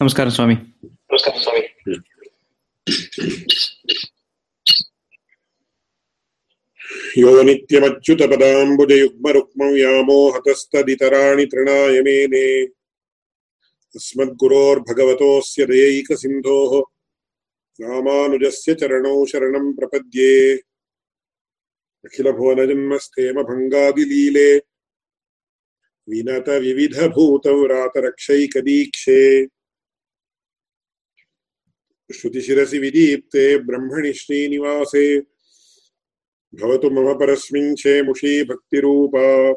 നമസ്കാരം സ്വാമി നമസ്കാരം സ്വാമി योनित्यमच्युतपदाम्बुजयुग्मरुक्मं व्यामोहतस्तदितराणि तृणाय मेने अस्मद्गुरोर्भगवतोऽस्य दयैकसिन्धोः रामानुजस्य चरणौ शरणं प्रपद्ये। अखिलभुवनजन्मस्थेमभङ्गादिलीले विनतविविधभूतव्रातरक्षैकदीक्षे। श्रुतिशिरसि विदीप्ते ब्रह्मणि श्रीनिवासे भवतु मम परस्मिन् क्षेमुषी भक्तिरूपा।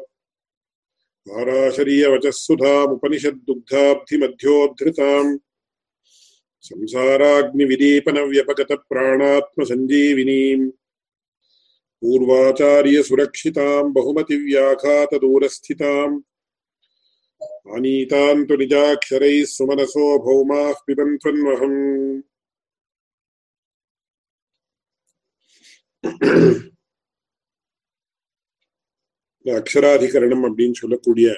पाराशरीयवचः सुधामुपनिषद्दुग्धाब्धिमध्योद्धृताम् संसाराग्निविदीपनव्यपगतप्राणात्मसञ्जीविनीम्। पूर्वाचार्यसुरक्षिताम् बहुमतिव्याघातदूरस्थिताम्। आनीताम् तु निजाक्षरैः सुमनसो भौमाः पिबन्त्वन्वहम्। இந்த அக்ஷராதிகரணம் அப்படின்னு சொல்லக்கூடிய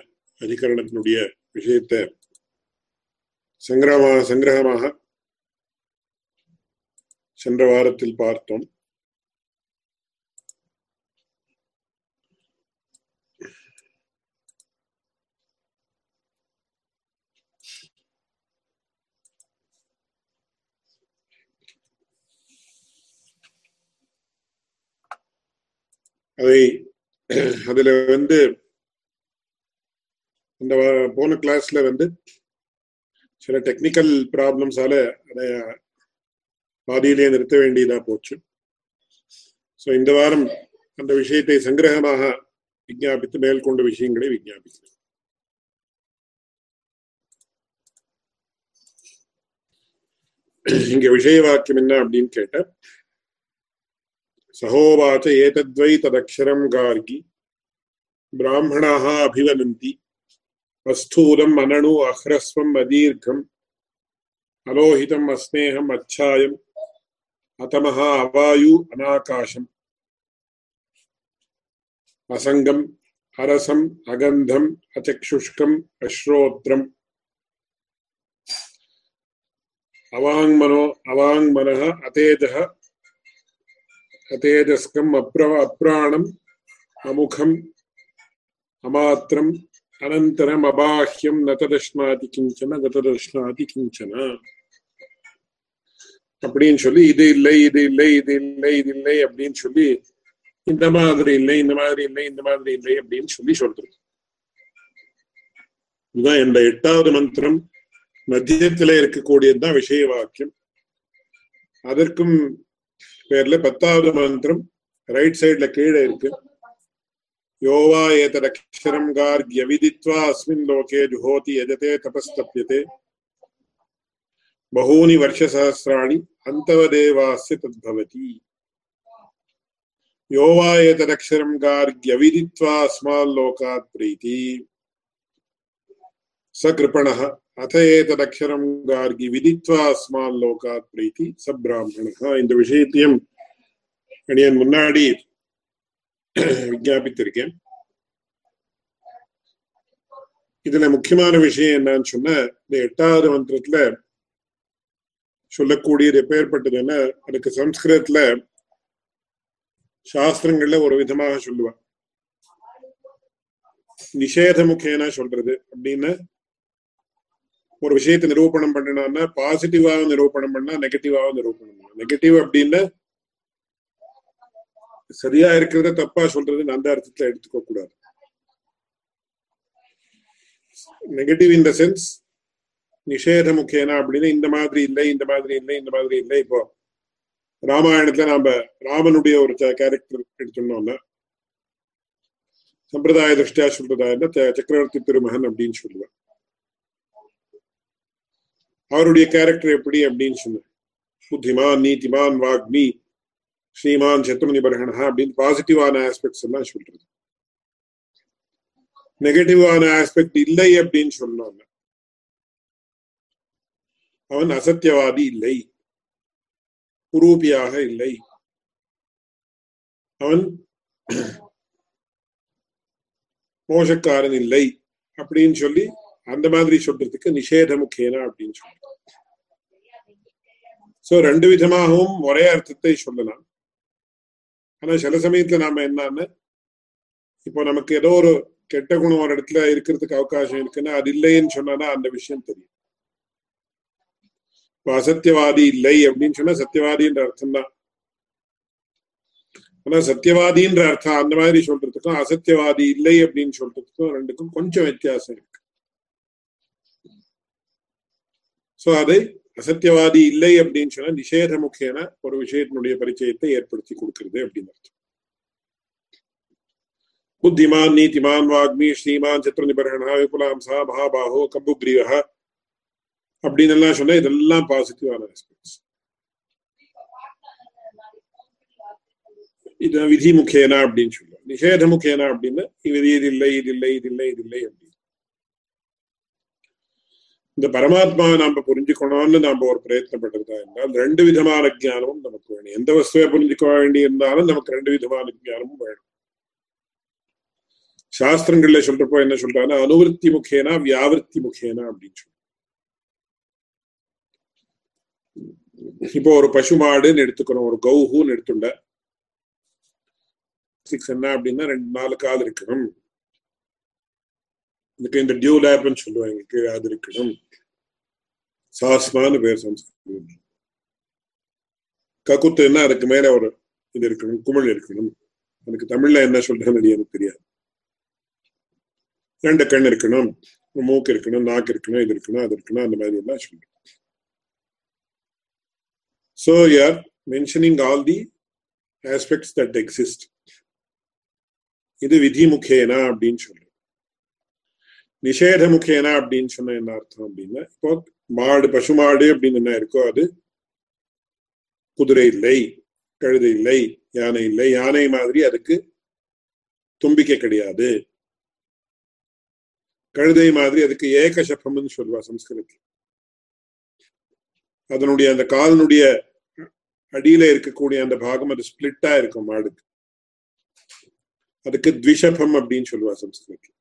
அதிகரணத்தினுடைய விஷயத்தை சங்கிரமாக சங்கிரகமாக சென்ற வாரத்தில் பார்த்தோம். அதை அதுல வந்து இந்த போன கிளாஸ்ல வந்து சில டெக்னிக்கல் ப்ராப்ளம்ஸால அதை பாதியிலே நிறுத்த வேண்டியதா போச்சு. ஸோ இந்த வாரம் அந்த விஷயத்தை சங்கிரகமாக விஜாபித்து மேற்கொண்ட விஷயங்களை விஜாபிக்கிறேன் இங்க விஷய வாக்கியம் என்ன அப்படின்னு கேட்ட सहोवाच एतद्वै तदक्षरं गार्गि। ब्राह्मणाः अभिवदन्ति। अस्थूलम् अनणु अह्रस्वम् अदीर्घम्। अलोहितम् अस्नेहम् अच्छायम्। अतमः अवायु अनाकाशम्। असङ्गम्, अरसम्, अगन्धम्, अचक्षुष्कम्, अश्रोत्रम्। अवाङ्मनो, अवाङ्मनः अतेजः அத்தேஜஸ்கம் அப்ர அப்ராணம் அமுகம் அமாத்திரம் அனந்தரம் அபாஹ்யம் நததஷ்ணாதி கிஞ்சன கததஷ்ணாதி கிஞ்சன அப்படின்னு சொல்லி இது இல்லை இது இல்லை இது இல்லை இது இல்லை அப்படின்னு சொல்லி இந்த மாதிரி இல்லை இந்த மாதிரி இல்லை இந்த மாதிரி இல்லை அப்படின்னு சொல்லி சொல்றது இதுதான் இந்த எட்டாவது மந்திரம் மத்தியத்துல இருக்கக்கூடியதுதான் விஷய வாக்கியம் அதற்கும் பேர்ல பத்தாவது மந்திரம் ரைட் சைட்ல கீழே இருக்கு யோவா ஏதரக்ஷரம் கார்கிய விதித்வா அஸ்மின் லோகே ஜுஹோதி யஜதே தபஸ்தப்யதே பகூனி வருஷசஹசிராணி அந்தவதேவாஸ்ய தத்பவதி யோவா ஏதரக்ஷரம் கார்கிய விதித்வா அஸ்மால் லோகாத் பிரீதி ச கிருபணः அத ஏததக்ஷரம் கார்கி விதித்வா அஸ்மால் லோகாத் பிரீத்தி சப்ராமணா இந்த விஷயத்தையும் கணியன் முன்னாடி விஜாபித்திருக்கேன் இதுல முக்கியமான விஷயம் என்னன்னு சொன்ன இந்த எட்டாவது மந்திரத்துல சொல்லக்கூடியது எப்பேற்பட்டதுன்னா அதுக்கு சம்ஸ்கிருதத்துல சாஸ்திரங்கள்ல ஒரு விதமாக சொல்லுவான் நிஷேத முக்கேனா சொல்றது அப்படின்னு ஒரு விஷயத்தை நிரூபணம் பண்ணினான்னா பாசிட்டிவாக நிரூபணம் பண்ணா நெகட்டிவாக நிரூபணம் பண்ணணும் நெகட்டிவ் அப்படின்னா சரியா இருக்கிறத தப்பா சொல்றது அந்த அர்த்தத்துல எடுத்துக்க கூடாது. நெகட்டிவ் இன் த சென்ஸ் நிஷேத முக்கியனா அப்படின்னு இந்த மாதிரி இல்லை இந்த மாதிரி இல்லை இந்த மாதிரி இல்லை. இப்போ ராமாயணத்துல நாம ராமனுடைய ஒரு கேரக்டர் எடுத்துட்டோம்னா சம்பிரதாய திருஷ்டியா சொல்றதா இருந்தா சக்கரவர்த்தி திருமகன் அப்படின்னு சொல்லுவேன் அவருடைய கேரக்டர் எப்படி அப்படின்னு சொன்ன புத்திமான் நீதிமான் வாக்மி ஸ்ரீமான் சத்ருமணி பரகணா அப்படின்னு பாசிட்டிவான ஆஸ்பெக்ட்ஸ் எல்லாம் சொல்றது. நெகட்டிவான ஆஸ்பெக்ட் இல்லை அப்படின்னு சொன்னாங்க அவன் அசத்தியவாதி இல்லை. குரூபியாக இல்லை. அவன் மோசக்காரன் இல்லை அப்படின்னு சொல்லி அந்த மாதிரி சொல்றதுக்கு நிஷேத முக்கியனா அப்படின்னு சொல்றாங்க. சோ ரெண்டு விதமாகவும் ஒரே அர்த்தத்தை சொல்லலாம். ஆனா சில சமயத்துல நாம என்னன்னு இப்போ நமக்கு ஏதோ ஒரு கெட்ட குணம் ஒரு இடத்துல இருக்கிறதுக்கு அவகாசம் இருக்குன்னா அது இல்லைன்னு சொன்னா அந்த விஷயம் தெரியும். இப்போ அசத்தியவாதி இல்லை அப்படின்னு சொன்னா சத்தியவாதின்ற அர்த்தம் தான் ஆனா சத்தியவாதின்ற அர்த்தம் அந்த மாதிரி சொல்றதுக்கும் அசத்தியவாதி இல்லை அப்படின்னு சொல்றதுக்கும் ரெண்டுக்கும் கொஞ்சம் வித்தியாசம் இருக்கு. சோ அதை அசத்தியவாதி இல்லை அப்படின்னு சொன்னா நிஷேத முக்கியன ஒரு விஷயத்தினுடைய பரிச்சயத்தை ஏற்படுத்தி கொடுக்கிறது அப்படின்னு அர்த்தம். புத்திமான் நீதிமான் வாக்மி ஸ்ரீமான் சித்திர நிபரணா விபுலாம்சா மகாபாகோ கம்புக்ரீவா அப்படின்னு எல்லாம் சொன்னா இதெல்லாம் பாசிட்டிவான ரெஸ்பான்ஸ் இது விதி முக்கியனா அப்படின்னு சொல்லுவோம் நிஷேத முக்கியனா அப்படின்னு இது இது இல்லை இது இல்லை இது இல்லை இது இல்லை அப்படின்னு. இந்த பரமாத்மாவை நாம புரிஞ்சுக்கணும்னு நாம ஒரு பிரயத்னப்பட்டிருந்தா என்றால் ரெண்டு விதமான ஜானமும் நமக்கு வேணும் எந்த வஸ்துவை புரிஞ்சுக்க வேண்டி இருந்தாலும் நமக்கு ரெண்டு விதமான ஜானமும் வேணும் சாஸ்திரங்கள்ல சொல்றப்போ என்ன சொல்றாங்கன்னா அனுவருத்தி முக்கியனா வியாவிருத்தி முகேனா அப்படின்னு சொல்லி இப்போ ஒரு பசு மாடுன்னு எடுத்துக்கணும் ஒரு கௌஹுன்னு எடுத்துண்ட சிக்ஸ் என்ன அப்படின்னா ரெண்டு நாலு கால் இருக்கணும் இதுக்கு இந்த டியூ லேப்னு சொல்லுவாங்க கீழே அது இருக்கணும் சாஸ்மான்னு பேர் சம்ஸ்கிருதம். கக்குத்துன்னா அதுக்கு மேல ஒரு இது இருக்கணும் குமிழ் இருக்கணும். எனக்கு தமிழ்ல என்ன சொல்றேன்னு எனக்கு தெரியாது. ரெண்டு கண் இருக்கணும் மூக்கு இருக்கணும் நாக்கு இருக்கணும் இது இருக்கணும் அது இருக்கணும் அந்த மாதிரி எல்லாம் சொல்லணும் ஸோ யார் mentioning all the aspects that exist இது விதி அப்படின்னு சொல்றேன் நிஷேத முக்கியனா அப்படின்னு சொன்ன என்ன அர்த்தம் அப்படின்னா இப்போ மாடு பசு மாடு அப்படின்னு என்ன இருக்கோ அது குதிரை இல்லை கழுதை இல்லை யானை இல்லை. யானை மாதிரி அதுக்கு தும்பிக்கை கிடையாது. கழுதை மாதிரி அதுக்கு ஏக சபம்னு சொல்லுவா சம்ஸ்கிருதத்தில். அதனுடைய அந்த காலனுடைய அடியில இருக்கக்கூடிய அந்த பாகம் அது ஸ்பிளிட்டா இருக்கும் மாடுக்கு. அதுக்கு த்விஷபம் அப்படின்னு சொல்லுவா சம்ஸ்கிருதத்தில்.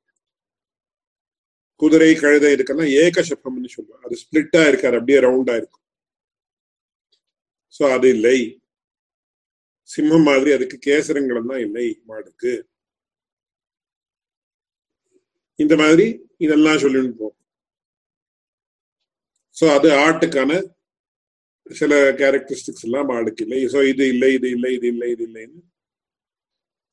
குதிரை கழுதை இதுக்கெல்லாம் ஏகசப்பம்னு சொல்லுவா அது ஸ்பிளிட்டா இருக்காரு அப்படியே ரவுண்டா இருக்கும். சோ அது இல்லை. சிம்மம் மாதிரி அதுக்கு கேசரங்கள் எல்லாம் இல்லை மாடுக்கு. இந்த மாதிரி இதெல்லாம் சொல்லிட்டு போகும். சோ அது ஆட்டுக்கான சில கேரக்டரிஸ்டிக்ஸ் எல்லாம் மாடுக்கு இல்லை. சோ இது இல்லை இது இல்லை இது இல்லை இது இல்லைன்னு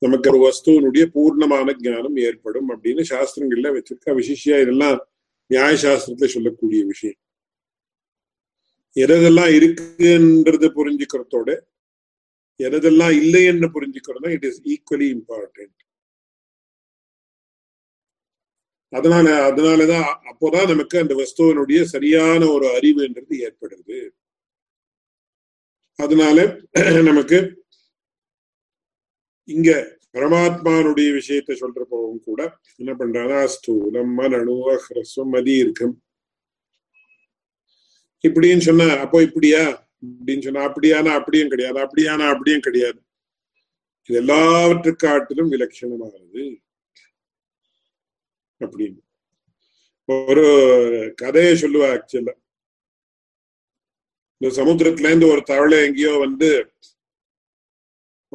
நமக்கு ஒரு வஸ்துவனுடைய பூர்ணமான ஞானம் ஏற்படும் அப்படின்னு சாஸ்திரங்கள்ல வச்சிருக்க விசிஷியா இதெல்லாம் நியாய சாஸ்திரத்துல சொல்லக்கூடிய விஷயம். எதெல்லாம் இருக்குன்றத புரிஞ்சுக்கிறதோட எதெல்லாம் இல்லைன்னு புரிஞ்சுக்கிறதா இட் இஸ் ஈக்குவலி இம்பார்ட்டன்ட் அதனால அதனாலதான் அப்போதான் நமக்கு அந்த வஸ்துவனுடைய சரியான ஒரு அறிவுன்றது ஏற்படுது. அதனால நமக்கு இங்க பரமாத்மானுடைய விஷயத்தை சொல்றப்பவும் கூட என்ன பண்றானா ஸ்தூலம் மனணு அஹ்ரஸ்வம் மதீர்க்கம் இப்படின்னு சொன்னா அப்போ இப்படியா? அப்படின்னு சொன்னா அப்படியானா அப்படியும் கிடையாது. அப்படியானா அப்படியும் கிடையாது. இது எல்லாவற்றுக்காட்டிலும் விலட்சணமானது. அப்படின்னு. ஒரு கதையை சொல்லுவா ஆக்சுவலா இந்த சமுத்திரத்துல இருந்து ஒரு தவளை எங்கேயோ வந்து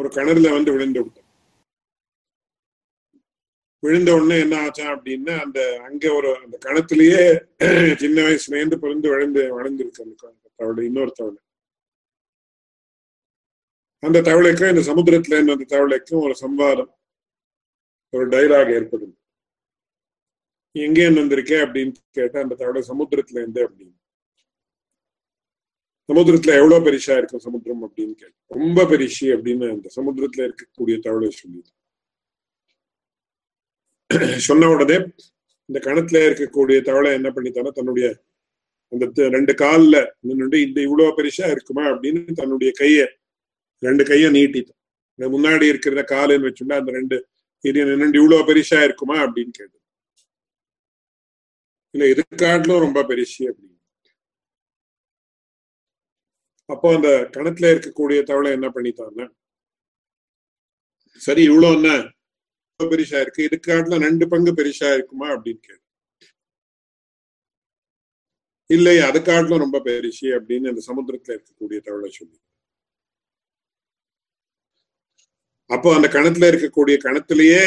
ஒரு கிணறுல வந்து விழுந்து விட்டோம் விழுந்த உடனே என்ன ஆச்சான் அப்படின்னா அந்த அங்க ஒரு அந்த கணத்திலேயே சின்ன வயசுல இருந்து பிறந்து விழுந்து வளர்ந்துருக்கு அந்த தவளை இன்னொரு தவளை. அந்த தவளைக்கும் இந்த சமுத்திரத்துல இருந்து அந்த தவளைக்கும் ஒரு சம்வாதம் ஒரு டைலாக் ஏற்படுது. எங்கே வந்திருக்கே அப்படின்னு கேட்டா அந்த தவளை சமுத்திரத்துல இருந்து அப்படின்னு. சமுத்திரத்துல எவ்வளவு பெரிசா இருக்கும் சமுத்திரம் அப்படின்னு கேட்டு ரொம்ப பெரிசு அப்படின்னு அந்த சமுத்திரத்துல இருக்கக்கூடிய தவளை சொல்லி சொன்ன உடனே இந்த கணத்துல இருக்கக்கூடிய தவளை என்ன பண்ணித்தானே தன்னுடைய அந்த ரெண்டு கால்ல நின்றுட்டு இந்த இவ்வளவு பெரிசா இருக்குமா அப்படின்னு தன்னுடைய கைய ரெண்டு கைய நீட்டித்தான் முன்னாடி இருக்கிறத காலுன்னு வச்சுட்டா அந்த ரெண்டு இது நின்று இவ்வளவு பெரிசா இருக்குமா அப்படின்னு கேட்டு. இல்ல இது காட்டிலும் ரொம்ப பெருசு அப்படின்னு அப்போ அந்த கணத்துல இருக்கக்கூடிய தவளை என்ன பண்ணித்தாங்க சரி இவ்வளவு என்ன? பெருசா இருக்கு. இது காட்டுல ரெண்டு பங்கு பெருசா இருக்குமா அப்படின்னு கேட்டு இல்லை அது காட்டிலும் ரொம்ப பெருசு அப்படின்னு அந்த சமுத்திரத்துல இருக்கக்கூடிய தவளை சொல்லி. அப்போ அந்த கணத்துல இருக்கக்கூடிய கணத்திலேயே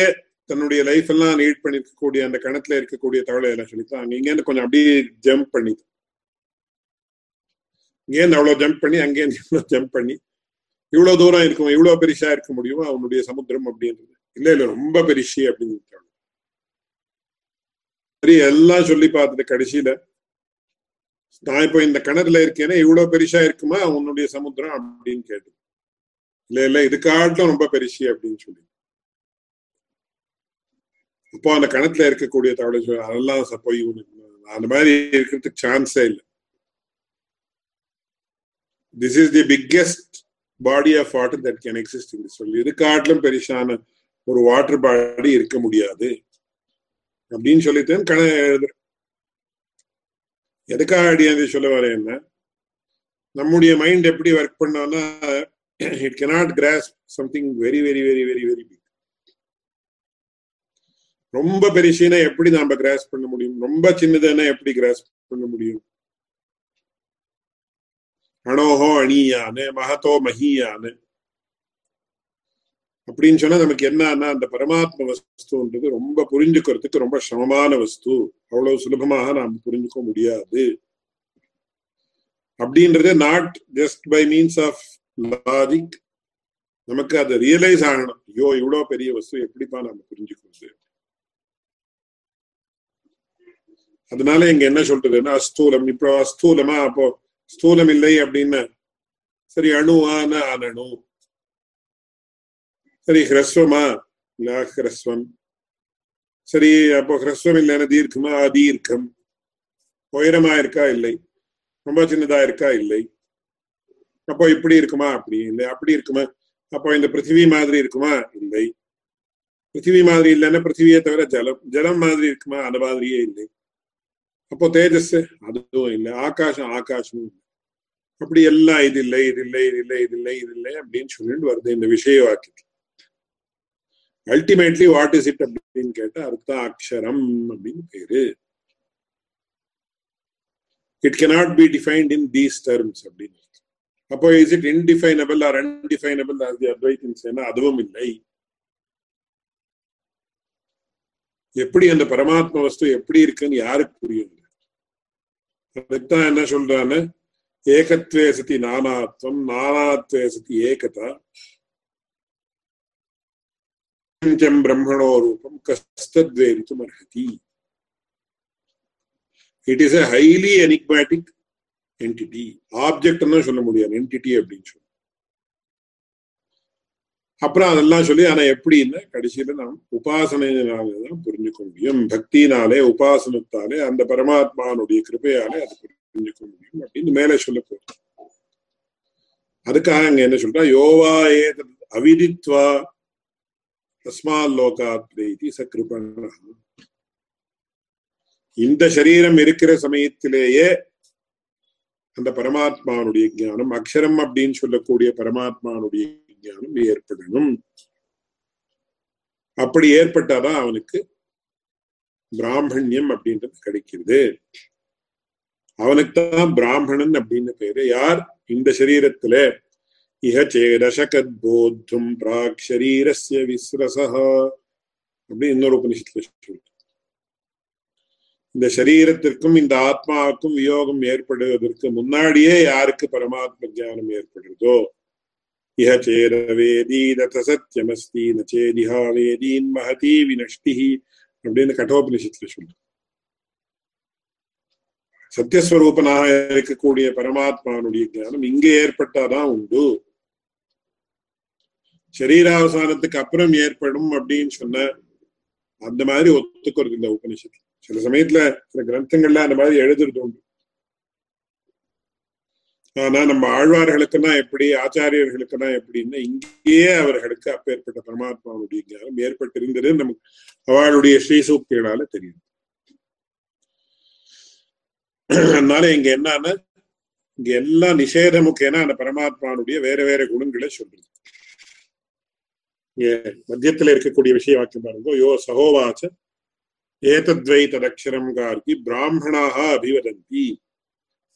தன்னுடைய லைஃப் எல்லாம் லீட் பண்ணிருக்கக்கூடிய அந்த கணத்துல இருக்கக்கூடிய தவளை எல்லாம் சொல்லித்தான். நீங்க கொஞ்சம் அப்படியே ஜம்ப் பண்ணி இங்கேருந்து அவ்வளவு ஜம்ப் பண்ணி அங்கேருந்து இவ்வளவு ஜம்ப் பண்ணி? இவ்வளவு தூரம் இருக்கும் இவ்வளவு பெருசா இருக்க முடியுமோ? அவனுடைய சமுத்திரம் அப்படின்றது. இல்ல இல்ல ரொம்ப பெருசு அப்படின்னு சரி எல்லாம் சொல்லி பார்த்துட்டு கடைசியில. நான் இப்போ இந்த கிணறுல இருக்கேனே இவ்வளவு பெருசா இருக்குமா? உன்னுடைய சமுத்திரம் அப்படின்னு கேட்டு இல்ல இல்ல இது காட்டிலும் ரொம்ப பெருசு அப்படின்னு சொல்லி அப்போ அந்த கணத்துல இருக்கக்கூடிய தவளை அதெல்லாம் போய் அந்த மாதிரி இருக்கிறதுக்கு சான்ஸே இல்லை. This is the biggest body of water that can exist in சொல்லி இது காட்டிலும் பெருசான ஒரு வாட்டர் பாடி இருக்க முடியாது. அப்படின்னு சொல்லிட்டு கண எழுதுற எதுக்காக அடி சொல்ல வரேன்னா நம்முடைய மைண்ட் எப்படி ஒர்க் பண்ணோம்னா it cannot cross something very very very very very big ரொம்ப பெருசுனா எப்படி நாம கிராஸ் பண்ண முடியும்? ரொம்ப சின்னதுன்னா எப்படி கிராஸ் பண்ண முடியும்? அணோஹோ அணியானு மகத்தோ மகியானு. அப்படின்னு சொன்னா நமக்கு என்னன்னா அந்த பரமாத்ம வஸ்துன்றது ரொம்ப புரிஞ்சுக்கிறதுக்கு ரொம்ப சமமான வஸ்து. அவ்வளவு சுலபமாக நாம் புரிஞ்சுக்க முடியாது. அப்படின்றது not just by means of logic நமக்கு அதை ரியலைஸ் ஆகணும். ஐயோ இவ்வளவு பெரிய வஸ்து எப்படிப்பா நாம புரிஞ்சுக்கிறது? அதனால இங்க என்ன சொல்றதுன்னா அஸ்தூலம் இப்போ அஸ்தூலமா அப்போ ஸ்தூலம் இல்லை அப்படின்னு. சரி அணுவான அனணு சரி ஹிரஸ்வமா? இல்ல ஹிரஸ்வம். சரி அப்போ ஹிரஸ்வம் இல்லைன்னா தீர்க்கமா? அதீர்க்கம். உயரமா இருக்கா? இல்லை. ரொம்ப சின்னதா இருக்கா? இல்லை. அப்போ இப்படி இருக்குமா? அப்படி இல்லை. அப்படி இருக்குமா? அப்போ இந்த பிருத்திவி மாதிரி இருக்குமா? இல்லை. பிருத்திவி மாதிரி இல்லைன்னா பிருத்திவியை தவிர ஜலம் ஜலம் மாதிரி இருக்குமா? அந்த மாதிரியே இல்லை. அப்போ தேஜஸ் அதுவும் இல்லை. ஆகாசம் ஆகாசமும் இல்லை. அப்படி எல்லாம் இது இல்லை இது இல்லை இது இல்லை இது இல்லை இது இல்லை அப்படின்னு சொல்லிட்டு வருது இந்த விஷய வாக்கியத்தில் அல்டிமேட்லி வாட் இஸ் இட் அப்படின்னு கேட்டா அர்த்தம் அக்ஷரம் அப்படின்னு பேரு. It cannot be defined in these terms அப்படின்னு. அப்போ is it indefinable or undefinable as the அதுவும் இல்லை. எப்படி அந்த பரமாத்ம வஸ்து எப்படி இருக்குன்னு யாருக்கு புரியும் அதுக்குதான் என்ன சொல்றான்னு ஏகத்வே சதி நானாத்வம் நானாத்வே சதி ஏகதா. பிரம்மணோ ரூபம் கஸ்தத்வேரித்தும் அர்ஹதி. It is a highly enigmatic entity object தான் சொல்ல முடியாது. என்டிட்டி அப்படின்னு சொல்லி அப்புறம் அதெல்லாம் சொல்லி ஆனா எப்படின்னா கடைசியில நாம் உபாசனையினாலதான் புரிஞ்சுக்க முடியும். பக்தினாலே உபாசனத்தாலே அந்த பரமாத்மானுடைய கிருபையாலே அது புரிஞ்சுக்க முடியும் அப்படின்னு மேலே சொல்ல போறோம். அதுக்காக அங்க என்ன சொல்றா? யோவா ஏத அவிதித்வா தஸ்மால் லோகாத் பிரீதி சக்ருபண. இந்த சரீரம் இருக்கிற சமயத்திலேயே அந்த பரமாத்மானுடைய ஞானம் அக்ஷரம் அப்படின்னு சொல்லக்கூடிய பரமாத்மானுடைய ஞானம் ஏற்படணும். அப்படி ஏற்பட்டாதான் அவனுக்கு பிராமணியம் அப்படின்றது கிடைக்கிறது. அவனுக்கு தான் பிராமணன் அப்படின்னு பேரு. யார்? இந்த சரீரத்துல. இஹ சேதசகத் போத்தும் பிராக் சரீரஸ்ய விஸ்ரசா அப்படின்னு இன்னொரு உபனிஷத்துல சொல்ற இந்த சரீரத்திற்கும் இந்த ஆத்மாவுக்கும் வியோகம் ஏற்படுவதற்கு முன்னாடியே யாருக்கு பரமாத்ம ஜானம் ஏற்படுறதோ இஹ சேரவேதி சத்தியமஸ்தி நச்சேதிஹா வேதீன் महती विनष्टिः அப்படின்னு கட்டோபனிஷத்துல சொல்லு சத்தியஸ்வரூபனாக இருக்கக்கூடிய பரமாத்மானுடைய ஞானம் இங்கே ஏற்பட்டாதான் உண்டு। சரீராவசானத்துக்கு அப்புறம் ஏற்படும் அப்படின்னு சொன்ன அந்த மாதிரி ஒத்துக்கிறது இந்த உபனிஷத்து। சில சமயத்துல சில கிரந்தங்கள்ல அந்த மாதிரி எழுதுறது உண்டு। ஆனா நம்ம ஆழ்வார்களுக்குன்னா எப்படி ஆச்சாரியர்களுக்குன்னா எப்படின்னா இங்கேயே அவர்களுக்கு அப்பேற்பட்ட பரமாத்மாவுடைய ஞானம் ஏற்பட்டிருந்தது நமக்கு அவளுடைய ஸ்ரீசூக்திகளால தெரியும். அதனால இங்க என்னன்னா இங்க எல்லாம் நிஷேத முக்கியனா அந்த பரமாத்மானுடைய வேற வேற குணங்களை சொல்றது. மத்தியத்துல இருக்கக்கூடிய விஷய வாக்கியம் பாருங்க. யோ சகோவாச்ச ஏதத்வை ததக்ஷரம் கார்கி பிராமணாக அபிவதந்தி.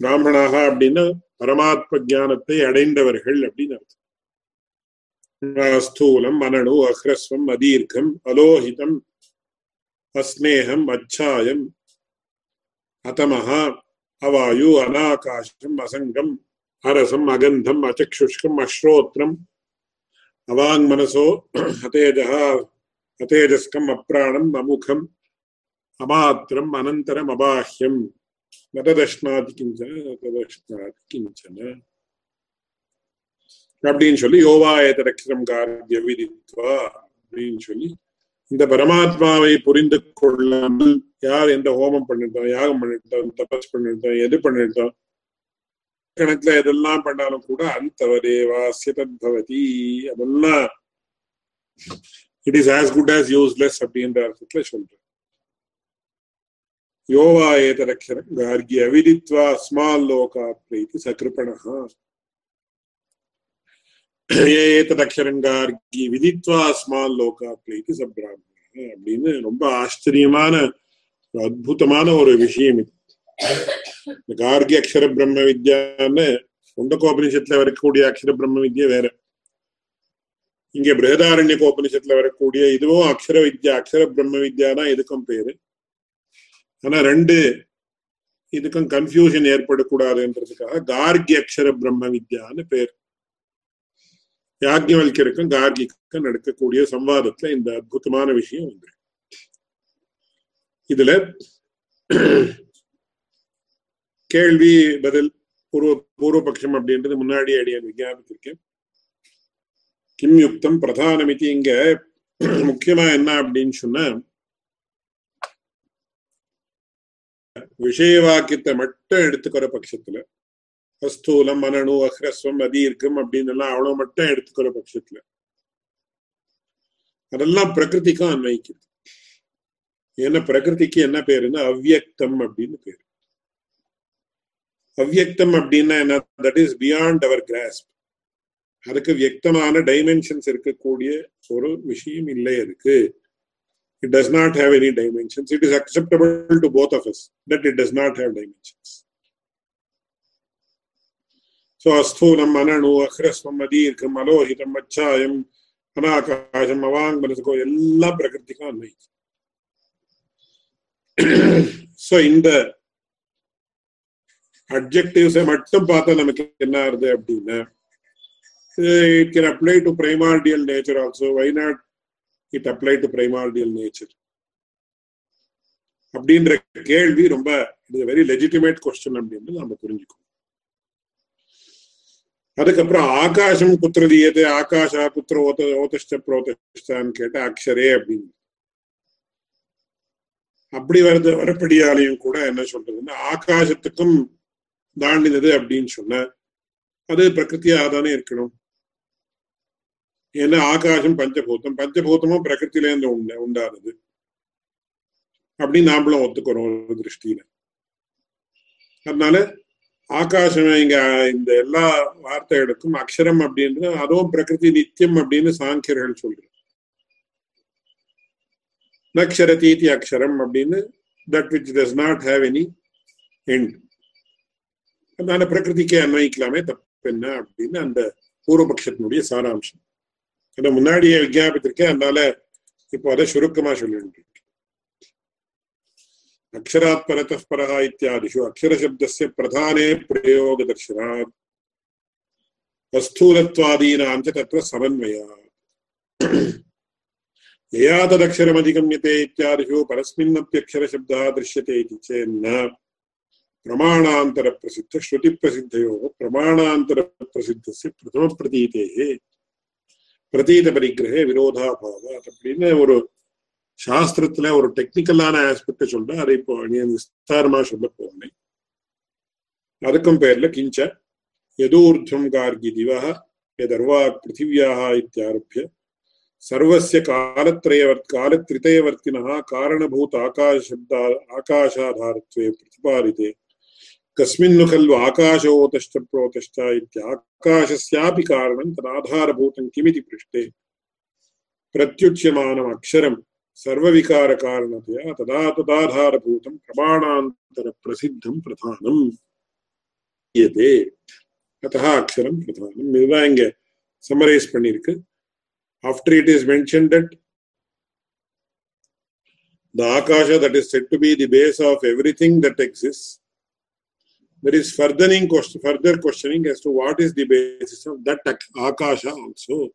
பிராமணாக அப்படின்னா பரமாத்ம ஜானத்தை அடைந்தவர்கள் அப்படின்னு அர்த்தம். ஸ்தூலம் அனணு அஹ்ரஸ்வம் அதீர்க்கம் அலோஹிதம் அஸ்னேகம் அச்சாயம் அதமஹா அவாயு அனாகாசம் அசங்கம் அரசம் அகந்தம் அச்சக்ஷுஷ்கம் அஸ்ரோத்ரம் அவாங்மனசோ அத்தேஜः அத்தேஜஸ்கம் அப்ராணம் அமுகம் அமாத்திரம் அனந்தரம் அபாஹ்யம். நததஷ்ணாதி கிஞ்சன நததஷ்ணாதி கிஞ்சன அப்படின்னு சொல்லி யோவாயதரக்ஷரம் காரிய விதித்வா அப்படின்னு சொல்லி இந்த பரமாத்மாவை புரிந்து கொள்ளாமல் யார் எந்த ஹோமம் பண்ணிட்டோம் யாகம் பண்ணிட்டோம் தபஸ் பண்ணிட்டோம் எது பண்ணிட்டோம் கணக்குல எதெல்லாம் பண்ணாலும் கூட அந்தவரேவாசிய தத்பவதி அதெல்லாம் it is as good as useless அப்படின்ற அர்த்தத்துல சொல்றேன். யோவா ஏதரக்ஷரம் கார்கி அவிதித்வா ஸ்மால் லோகா பிரீத்தி சகிருப்பணா ஏதரக்ஷரம் கார்கி விதித்வா ஸ்மால் லோகா பிரீத்தி சப்ராமண அப்படின்னு ரொம்ப ஆச்சரியமான அற்புதமான ஒரு விஷயம் இது இந்த கார்கி அக்ஷர பிரம்ம வித்யான்னு முண்டகோபனிஷத்துல வரக்கூடிய அக்ஷர பிரம்ம வித்யா வேற இங்க பிரகதாரண்ய கோபனிஷத்துல வரக்கூடிய இதுவும் அக்ஷர வித்யா அக்ஷர பிரம்ம வித்யா தான் இதுக்கும் பேரு ஆனா ரெண்டு இதுக்கும் கன்ஃபியூஷன் ஏற்படக்கூடாதுன்றதுக்காக கார்கி அக்ஷர பிரம்ம வித்யான்னு பேர். யாக்ஞவல்யருக்கும் கார்கிக்கும் நடக்கக்கூடிய சம்வாதத்துல இந்த அற்புதமான விஷயம் உண்டு. இதுல கேள்வி பதில் பூர்வ பூர்வபக்ஷம் அப்படின்றது முன்னாடி அடியான் விஞ்ஞாபித்திருக்கேன் கிம் யுக்தம் பிரதானமிதி இங்க முக்கியமா என்ன அப்படின்னு சொன்னா விஷய வாக்கியத்தை மட்டும் எடுத்துக்கிற பட்சத்துல அஸ்தூலம் மனணு அஹ்ரஸ்வம் அதீர்க்கம் அப்படின்னு எல்லாம் அவ்வளவு மட்டும் எடுத்துக்கிற பட்சத்துல அதெல்லாம் பிரகிருதிக்கும் அன்வைக்குது ஏன்னா பிரகிருதிக்கு என்ன பேருன்னா அவ்வியக்தம் அப்படின்னு பேரு. அவ்வியக்தம் அப்படின்னா என்ன? That is beyond our grasp அதுக்கு வியக்தமான டைமென்ஷன்ஸ் இருக்கக்கூடிய ஒரு விஷயம் இல்லை அதுக்கு. it does not have any dimensions. It is acceptable to both of us that it does not have dimensions. So, asthulam, ananu, akhrasvam, adhirkam, alohitam, achayam, அனாகாசம் அவாங்கமனசுக்கோ எல்லாம் பிரகிருதிக்கும் அன்மை so இந்த அப்ஜெக்டிவ்ஸை மட்டும் பார்த்தா நமக்கு என்ன ஆகுது அப்படின்னா it can apply to primordial nature also why not it apply to primordial nature அப்படின்ற கேள்வி ரொம்ப இது வெரி லெஜிட்டிமேட் கொஸ்டின் அப்படின்னு நம்ம புரிஞ்சுக்கணும். அதுக்கப்புறம் ஆகாசம் குத்திரதீயது ஆகாஷா குத்திர ஓத ஓதஷ்ட புரோதஷ்டான்னு கேட்ட அக்ஷரே அப்படின்னு. அப்படி வருது வரப்படியாலையும் கூட என்ன சொல்றதுன்னா ஆகாசத்துக்கும் தாண்டினது அப்படின்னு சொன்ன அது பிரகிருத்தியாக தானே இருக்கணும். ஏன்னா ஆகாசம் பஞ்சபூதம். பஞ்சபூதமும் பிரகிருத்திலேருந்து உண்ட உண்டானது. அப்படின்னு நாமளும் ஒத்துக்கிறோம் ஒரு திருஷ்டியில. அதனால ஆகாசம் இங்க இந்த எல்லா வார்த்தைகளுக்கும் அக்ஷரம் அப்படின்றது அதுவும் பிரகிருதி நித்தியம் அப்படின்னு சாங்கியர்கள் நக்ஷர தீதி அக்ஷரம் அப்படின்னு that which does not have any end அதனால பிரகிருதிக்கே அன்வயிக்கலாமே தப்பு என்ன அப்படின்னு அந்த பூர்வபக்ஷத்தினுடைய சாராம்சம். ஏன்னா முன்னாடியே விஜாபித்திருக்கேன் அதனால இப்போ அதை சுருக்கமா சொல்லிட்டு अक्षरात् परतः परः इत्यादिषु अक्षरशब्दस्य प्रधाने प्रयोगदर्शनात् स्थूलत्वादीनां च तत्र समन्वयात् यया तदक्षरमधिगम्यते इत्यादिषु परस्मिन्नप्यक्षरशब्दः दृश्यते इति चेन्न प्रमाणान्तरप्रसिद्धश्रुतिप्रसिद्धयोः प्रमाणान्तरप्रसिद्धस्य प्रथमप्रतीतेः பிரதீத பரிகிரக விரோதாபாக அப்படின்னு ஒரு சாஸ்திரத்துல ஒரு டெக்னிக்கலான ஆஸ்பெக்ட் சொல்ற. அதை இப்போ நீ விஸ்தாரமா சொல்ல போனேன் அதுக்கும் பேர்ல கிஞ்ச யதூர்துவம் கார்கி திவக எதர்வா பிருத்திவியாக இத்தியாரபிய சர்வசிய காலத்ரயவர் காலத்ரிதயவர்த்தினா காரணபூத ஆகாஷப்தா ஆகாஷாதாரத்வே பிரதிபாதித்தே कस्मिन्नु खल्व आकाशोतश्च प्रोतश्च इत्याकाशस्यापि कारणं तदाधारभूतं किमिति पृष्टे प्रत्युच्यमानम् अक्षरं सर्वविकारकारणतया तदा तदाधारभूतं प्रमाणान्तरप्रसिद्धं प्रधानम् வித்தியதே அத்தா அக்ஷரம் பிரதானம் இதுதான் இங்க சம்மரைஸ் பண்ணிருக்கு after it is mention that the akasha that is said to be the base of everything that exists there is furthering question, further questioning as to what is the basis of that akasha also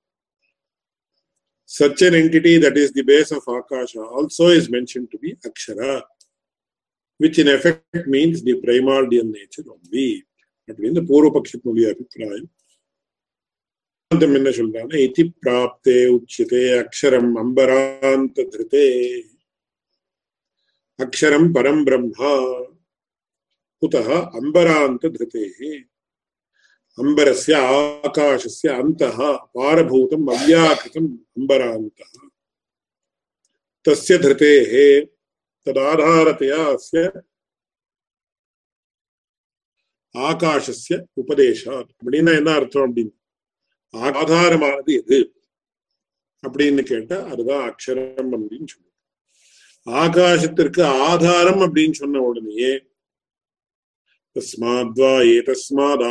such an entity that is the base of akasha also is mentioned to be akshara which in effect means the primordial nature only அப்படின்னு பூர்வபக்ஷத்தினுடைய அபிப்பிராயம் என்ன சொல்றாங்க இதி பிராப்தே உச்சிதே அக்ஷரம் அம்பராந்த திருத்தே அக்ஷரம் பரம் பிரம்மா कुतः अम्बरान्तधृतेः अम्बरस्य आकाशस्य अन्तः पारभूतम् अव्याकृतम् अम्बरान्तः तस्य धृतेः तदाधारतया अस्य ஆகாசஸ்ய உபதேசாத் அப்படின்னா என்ன அர்த்தம் அப்படின்னு ஆதாரமானது எது அப்படின்னு கேட்டா அதுதான் அக்ஷரம் அப்படின்னு சொல்லுவோம் ஆகாசத்திற்கு ஆதாரம் அப்படின்னு சொன்ன உடனேயே தஸ்மாத்வா ஏதஸ்மாத்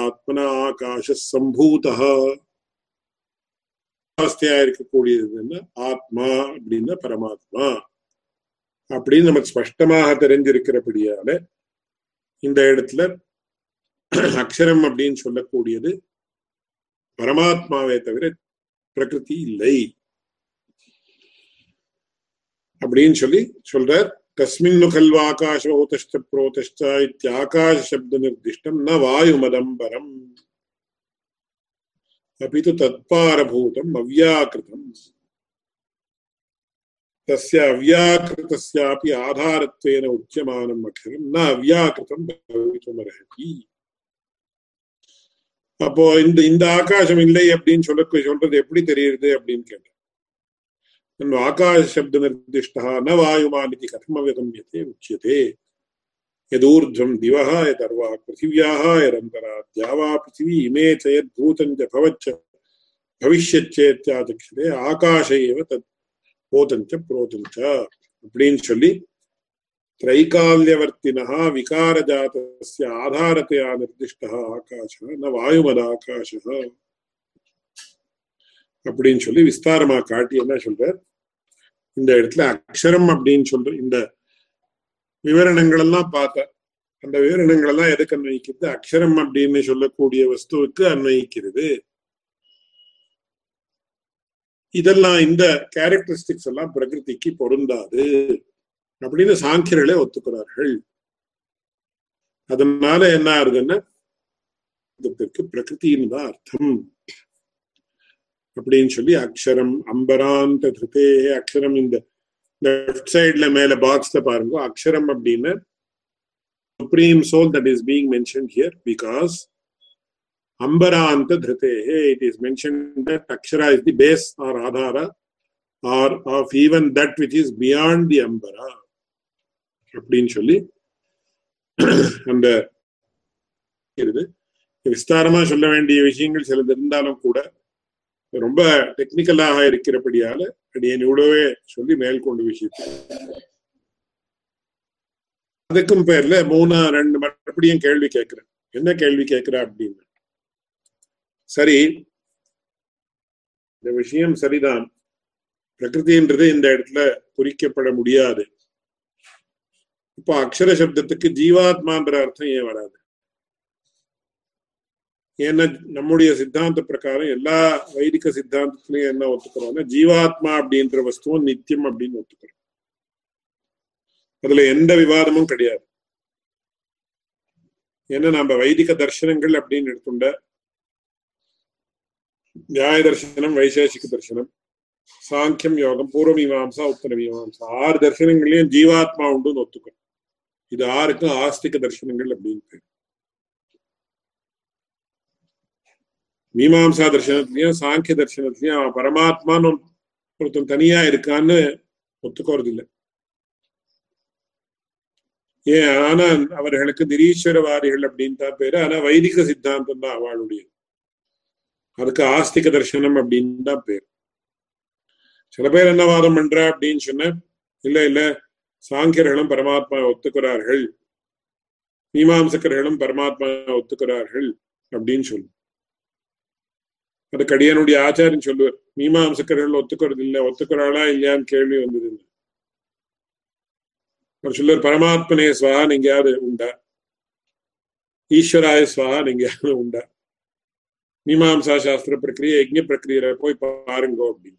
ஆகாஷ சம்பூதா அவஸ்தையா இருக்கக்கூடியது ஆத்மா அப்படின்னா பரமாத்மா அப்படின்னு நமக்கு ஸ்பஷ்டமாக தெரிஞ்சிருக்கிறபடியால இந்த இடத்துல அக்ஷரம் அப்படின்னு சொல்லக்கூடியது பரமாத்மாவை தவிர பிரகிருதி இல்லை. அப்படின்னு சொல்லி சொல்றார் कस्मिन्नु खल्वाकाशोतश्च प्रोतश्च इत्याकाशशब्दनिर्दिष्टं न वायुमदम्बरम् अपि तु तत्पारभूतम् अव्याकृतम् तस्य अव्याकृतस्यापि आधारत्वेन उच्यमानम् अक्षरं न अव्याकृतं भवितुमर्हति அப்போ இந்த இந்த ஆகாசம் இல்லை அப்படின்னு சொல்ல சொல்றது எப்படி தெரியுது அப்படின்னு கேட்டேன் आकाशशब्दनिर्दिष्टः न वायुमान् इति कथमवगम्यते उच्यते यदूर्ध्वं दिवः यदर्वा पृथिव्याः यदन्तरा द्यावा पृथिवी इमे च यद्भूतं च भवच्च भविष्यच्चेत्याचक्षते आकाश एव तत् போதஞ்ச புரோதஞ்ச அப்படின்னு சொல்லி त्रैकाल्यवर्तिनः विकारजातस्य आधारतया निर्दिष्टः आकाशः न वायुमदाकाशः அப்படின்னு சொல்லி விஸ்தாரமா காட்டி என்ன சொல்றார் இந்த இடத்துல அக்ஷரம் அப்படின்னு சொல்ற இந்த விவரணங்கள் எல்லாம் பார்த்த அந்த விவரணங்கள் எல்லாம் எதுக்கு அன்வயிக்கிறது? அக்ஷரம் அப்படின்னு சொல்லக்கூடிய வஸ்துவுக்கு அன்வயிக்கிறது. இதெல்லாம் இந்த கேரக்டரிஸ்டிக்ஸ் எல்லாம் பிரகிருதிக்கு பொருந்தாது அப்படின்னு சாங்கியர்களே ஒத்துக்கிறார்கள். அதனால என்ன ஆகுதுன்னா பிரகிருத்தின்னு தான் அர்த்தம். அப்படின்னு சொல்லி அக்ஷரம் அம்பராந்த திருத்தே அக்ஷரம் இந்த லெஃப்ட் சைட்ல மேல பாக்ஸ்ல பாருங்க. அக்ஷரம் அப்படின்னு supreme soul that is being mention here because அம்பராந்த திருத்தே it is mention that akshara is the base or adhara or of even that which is beyond the ambara அப்படின்னு சொல்லி அந்த விஸ்தாரமா சொல்ல வேண்டிய விஷயங்கள் சிலது இருந்தாலும் கூட ரொம்ப டெக்னிக்கலாக இருக்கிறபடியால அடியன் இவ்வளவே சொல்லி மேற்கொண்டு விஷயத்தை. அதுக்கும் பேர்ல மூணா ரெண்டு மறுபடியும் கேள்வி கேட்கிறேன். என்ன கேள்வி கேட்கிற அப்படின்னு சரி இந்த விஷயம் சரிதான். பிரகிருதின்றது இந்த இடத்துல குறிக்கப்பட முடியாது. இப்போ அக்ஷர சப்தத்துக்கு ஜீவாத்மான்ற அர்த்தம் ஏன் வராது? ஏன்னா நம்முடைய சித்தாந்த பிரகாரம் எல்லா வைதிக சித்தாந்தத்திலையும் என்ன ஒத்துக்கிறோம்னா ஜீவாத்மா அப்படின்ற வஸ்துவும் நித்தியம் அப்படின்னு ஒத்துக்கிறோம். அதுல எந்த விவாதமும் கிடையாது. ஏன்னா நம்ம வைதிக தர்சனங்கள் அப்படின்னு எடுத்துண்ட நியாய தர்சனம் வைசேஷிக தர்சனம் சாங்கியம் யோகம் பூர்வ மீமாம்சா உத்தர மீமாம்சா ஆறு தர்சனங்களையும் ஜீவாத்மா உண்டுன்னு ஒத்துக்கிறோம். இது ஆறுக்கும் ஆஸ்திக தர்சனங்கள் அப்படின்னு பேர் மீமாம்சா தர்சனத்திலையும் சாங்கிய தர்சனத்திலையும் அவன் பரமாத்மான்னு ஒருத்தன் தனியா இருக்கான்னு ஒத்துக்கோறது இல்லை ஏன்? ஆனா அவர்களுக்கு நிரீஸ்வரவாதிகள் அப்படின்னு தான் பேரு. ஆனா வைதிக சித்தாந்தம் தான் அவளுடைய. அதுக்கு ஆஸ்திக தர்சனம் அப்படின்னு தான் பேர். சில பேர் என்ன வாதம் பண்ற அப்படின்னு சொன்ன இல்ல இல்ல சாங்கியர்களும் பரமாத்மா ஒத்துக்கிறார்கள். மீமாம்சகர்களும் பரமாத்மா ஒத்துக்கிறார்கள். அப்படின்னு சொல்லு. அது கடியனுடைய ஆச்சாரியன் சொல்லுவார் மீமாம்சக்கர்கள் ஒத்துக்கிறது இல்லை ஒத்துக்கிறாளா இல்லையான்னு கேள்வி வந்தது அவர் சொல்லுவார் பரமாத்மனே ஸ்வான்னு எங்கேயாவது உண்டா? ஈஸ்வராய ஸ்வான்னு எங்கேயாவது உண்டா? மீமாம்சா சாஸ்திர பிரக்கிரியை யஜ்ய பிரக்கிரியில போய் பாருங்கோ அப்படின்னு.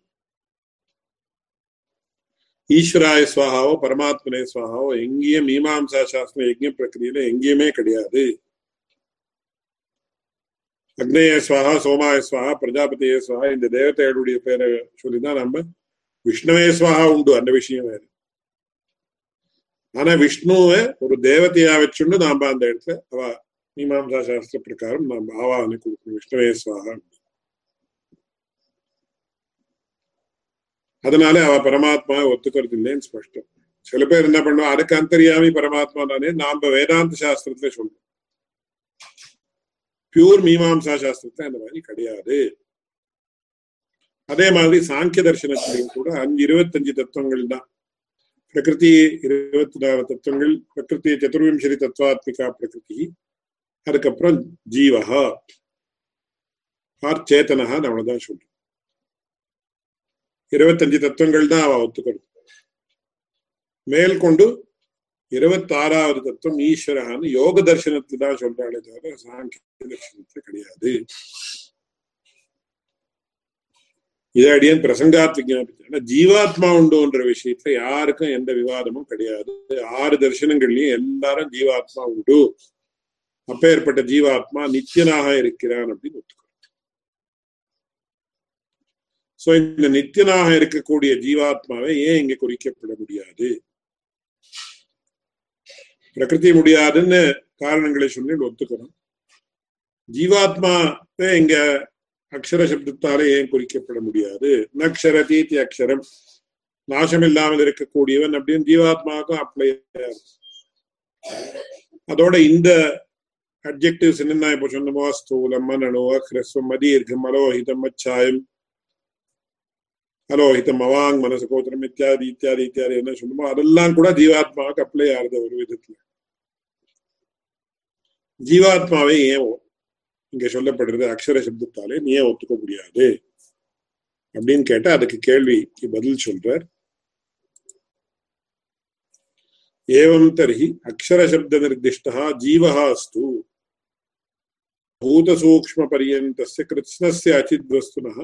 ஈஸ்வராய சுவாகாவோ பரமாத்மனே சுவாகாவோ எங்கேயும் மீமாம்சா சாஸ்திர யஜ்ய பிரக்கிரியில எங்கேயுமே கிடையாது. அக்னேய சுவாகா சோமாய சுவாகா பிரஜாபதியே சுவாகா இந்த தேவதைகளுடைய பேரை சொல்லிதான் நம்ம விஷ்ணுவே சுவாகா உண்டு அந்த விஷயம் வேறு. ஆனா விஷ்ணுவை ஒரு தேவதையா வச்சுண்டு நாம அந்த இடத்துல அவ மீமாம்சா சாஸ்திர பிரகாரம் நாம் ஆவாகனை கொடுக்கணும் விஷ்ணுவே சுவாகா அதனால அவ பரமாத்மா ஒத்துக்கிறது இல்லைன்னு ஸ்பஷ்டம். சில பேர் என்ன பண்ணுவோம் அதுக்கு அந்தரியாமி பரமாத்மா தானே நாம வேதாந்த சாஸ்திரத்துல சொல்றோம். பியூர் மீமாம்சா சாஸ்திரத்துல அந்த மாதிரி கிடையாது. அதே மாதிரி சாங்கிய தர்சனத்திலையும் கூட அஞ்சு இருபத்தஞ்சு தத்துவங்கள் தான். பிரகிருதி இருபத்தி நாலு தத்துவங்கள் பிரகிருதி சதுர்விம்சரி தத்துவாத்மிகா பிரகிருதி அதுக்கப்புறம் ஜீவஹா. ஆர் சேத்தனஹா அவ்வளவுதான் சொல்றோம் இருபத்தஞ்சு தத்துவங்கள் தான் அவ ஒத்துக்கணும். மேல் கொண்டு இருபத்தாறாவது தத்துவம் ஈஸ்வரஹான்னு யோக தர்சனத்துல தான் சொல்றாளே தவிர சாங்கிய தர்சனத்துல கிடையாது. இதை அடியன் பிரசங்காத் விஜாபிச்சு ஜீவாத்மா உண்டுன்ற விஷயத்துல யாருக்கும் எந்த விவாதமும் கிடையாது. ஆறு தர்சனங்கள்லயும் எல்லாரும் ஜீவாத்மா உண்டு. அப்பேற்பட்ட ஜீவாத்மா நித்தியனாக இருக்கிறான் அப்படின்னு ஒத்துக்கிறோம் சோ இந்த நித்தியனாக இருக்கக்கூடிய ஜீவாத்மாவை ஏன் இங்க குறிக்கப்பட முடியாது? பிரகிருதி முடியாதுன்னு காரணங்களை சொல்லி ஒத்துக்கணும் ஜீவாத்மா இங்க அக்ஷர சப்தத்தாலே ஏன் குறிக்கப்பட முடியாது? நக்ஷர தீத்தி அக்ஷரம். நாசம் இல்லாமல் இருக்கக்கூடியவன் அப்படின்னு ஜீவாத்மாவுக்கும் அப்ளை அதோட இந்த அப்ஜெக்டிவ்ஸ் என்னென்ன இப்போ சொன்னமோ ஸ்தூலம் மனனோ ஹ்ரஸ்வம் மதீர்க்கம் மலோஹிதம் அச்சாயம் அலோஹிதம் அவாங் மனசு கோத்திரம் இத்தியாதி இத்தியாதி இத்தியாதி என்ன சொன்னமோ அதெல்லாம் கூட ஜீவாத்மாவுக்கு அப்ளை ஆகுது ஒரு விதத்துல ஜீவாத்மாவை ஏன் இங்க சொல்லப்படுறது அக்ஷர சப்தத்தாலே நீ ஏன் ஒத்துக்க முடியாது அப்படின்னு கேட்டா அதுக்கு கேள்விக்கு பதில் சொல்றார் ஏவம் தர்ஹி அக்ஷர சப்த நிர்திஷ்டா ஜீவஹா அஸ்து பூதசூக்ஷ்ம பரியந்தஸ்ய கிருத்ஸ்னஸ்ய அச்சித்வஸ்துனः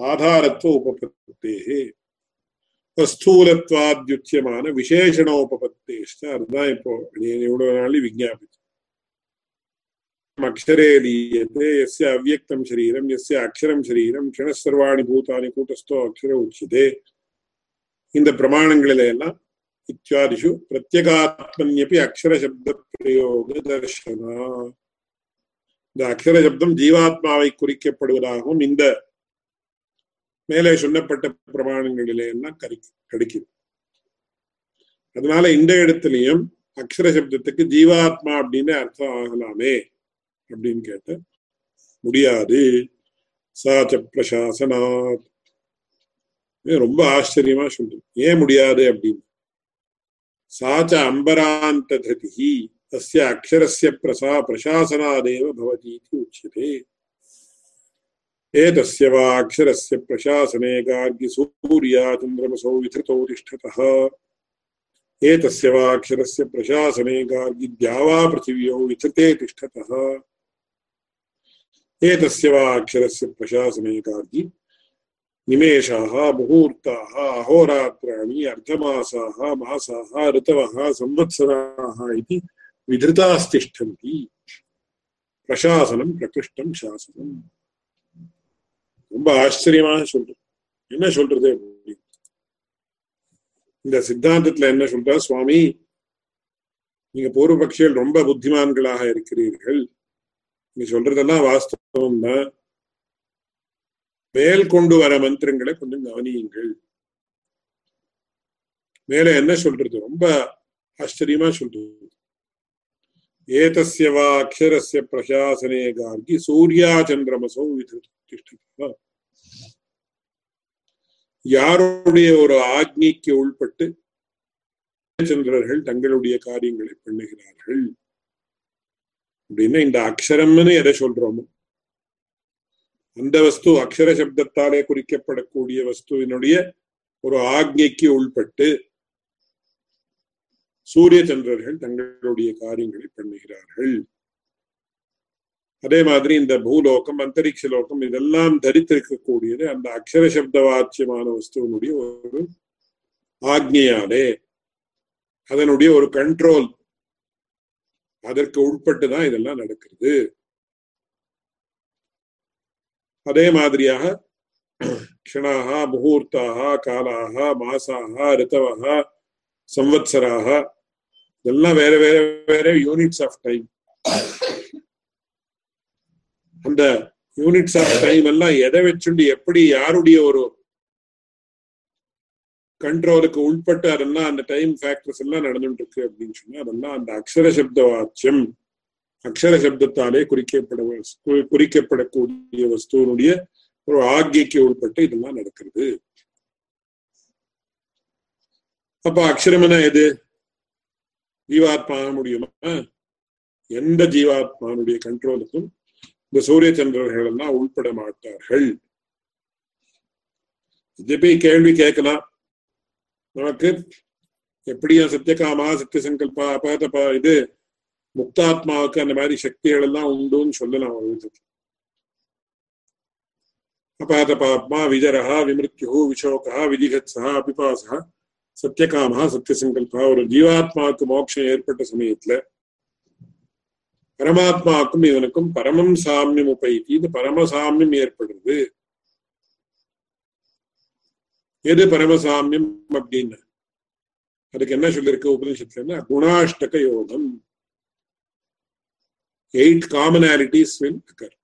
ஆதாரத்துவ உபபத்தேகே ஸ்தூலத்வாத்யுத்தியமான விசேஷணோபபத்தேஷ்ட அதுதான் இப்போ இவ்வளவு நாள் விஜாபிச்சு அக்ஷரே லீயத்தே எஸ்ய அவ்யக்தம் சரீரம் எஸ்ய அக்ஷரம் சரீரம் கிணசர்வாணி பூதானி கூட்டஸ்தோ அக்ஷர உச்சியதே இந்த பிரமாணங்களில எல்லாம் இத்தியாதிஷு பிரத்யேகாத்மன்யப்பி அக்ஷர பிரயோக தர்ஷனா இந்த அக்ஷர சப்தம் ஜீவாத்மாவை குறிக்கப்படுவதாகவும் இந்த மேலே சொல்லப்பட்ட பிரமாணங்களிலே எல்லாம் கரி கிடைக்குது அதனால இந்த இடத்துலயும் அக்ஷர சப்தத்துக்கு ஜீவாத்மா அப்படின்னு அர்த்தம் ஆகலாமே அப்படின்னு கேட்ட முடியாது. சாச்ச பிரசாசனாத். ரொம்ப ஆச்சரியமா சொல்றது. ஏன் முடியாது அப்படின்னு? சாச்ச அம்பராந்த ததி தஸ்ய அக்ஷரஸ்ய பிரசா பிரசாசனாதேவ பவதி உச்சியதே एतस्य वा अक्षरस्य प्रशासने गार्गि सूर्या चन्द्रमसौ विधृतौ तिष्ठतः। एतस्य वा अक्षरस्य प्रशासने गार्गि द्यावा पृथिव्यौ विधृते तिष्ठतः। एतस्य वा अक्षरस्य प्रशासने गार्गि निमेषाः, मुहूर्ताः, अहोरात्राणि, अर्धमासाः, मासाः, ऋतवः, संवत्सराः इति विधृतास्तिष्ठन्ति। प्रशासनं, प्रकृष्टं शासनम्। ரொம்ப ஆச்சரியமாக சொல்றது என்ன சொல்றது இந்த சித்தாந்தத்துல என்ன சொல்ற? சுவாமி நீங்க பூர்வபக்ஷிகள் ரொம்ப புத்திமான்களாக இருக்கிறீர்கள். நீங்க சொல்றதெல்லாம் வாஸ்தவம் தான் மேல் கொண்டு வர மந்திரங்களை கொஞ்சம் கவனியுங்கள். மேல என்ன சொல்றது? ரொம்ப ஆச்சரியமா சொல்றது. ஏதஸ்ய வா அக்ஷரஸ்ய பிரசாசனே கார்கி சூர்யா சந்திரமசோ விதிஷ்ட யாருடைய ஒரு ஆக்னிக்கு உள்பட்டு சந்திரர்கள் தங்களுடைய காரியங்களை பண்ணுகிறார்கள்? அப்படின்னா இந்த அக்ஷரம்னு எதை சொல்றோமோ? அந்த வஸ்து அக்ஷர சப்தத்தாலே குறிக்கப்படக்கூடிய வஸ்துவினுடைய ஒரு ஆக்ஞைக்கு உள்பட்டு சூரிய சந்திரர்கள் தங்களுடைய காரியங்களை பண்ணுகிறார்கள். அதே மாதிரி இந்த பூலோகம் அந்தரிக்ஷ லோகம் இதெல்லாம் தரித்திருக்கக்கூடியது அந்த அக்ஷர சப்த வாச்சியமான வஸ்துவனுடைய ஒரு ஆக்னியாலே அதனுடைய ஒரு கண்ட்ரோல் அதற்கு உட்பட்டுதான் இதெல்லாம் நடக்கிறது. அதே மாதிரியாக க்ஷணாக முகூர்த்தாக காலாக மாசாக ரித்தவாக சம்வத்சராக. இதெல்லாம் வேற வேற வேற யூனிட்ஸ் ஆஃப் டைம் அந்த யூனிட்ஸ் ஆஃப் டைம் எல்லாம் எதை வச்சுண்டு எப்படி யாருடைய ஒரு கண்ட்ரோலுக்கு உட்பட்டு அதெல்லாம் அந்த டைம் ஃபேக்டர்ஸ் எல்லாம் நடந்துட்டு இருக்கு அப்படின்னு சொன்னா அதெல்லாம் அந்த அக்ஷர சப்த வாச்சியம் அக்ஷர சப்தத்தாலே குறிக்கப்பட குறிக்கப்படக்கூடிய வஸ்துவனுடைய ஒரு ஆக்கியக்கு உட்பட்டு இதெல்லாம் நடக்கிறது. அப்ப அக்ஷரம்னா எது? ஜீவாத்மா முடியுமா எந்த ஜீவாத்மானுடைய கண்ட்ரோலுக்கும் இந்த சூரிய சந்திரர்கள் எல்லாம் உள்பட மாட்டார்கள். இது கேள்வி கேட்கலாம். நமக்கு எப்படியும் சத்தியகாமா சத்திய சங்கல்பா அபாதபா இது முக்தாத்மாவுக்கு அந்த மாதிரி சக்திகள் எல்லாம் உண்டுன்னு சொல்லலாம் ஒரு விதத்துல அபாதபாத்மா விஜரஹா விமிருத்யு விஷோகா விதிகத்ஸா அபிபாசா சத்தியகாமா சத்தியசங்கல்பா ஒரு ஜீவாத்மாவுக்கு மோட்சம் ஏற்பட்ட சமயத்துல பரமாத்மாவுக்கும் இவனுக்கும் பரமம் சாமியம் உபைத்தி. இது பரமசாமியம் ஏற்படுது. எது பரமசாமியம் அப்படின்னு? அதுக்கு என்ன சொல்லிருக்கு உபனிஷத்துலன்னா குணாஷ்டக யோகம். எயிட் காமனாலிட்டிஸ் வில் அக்கர்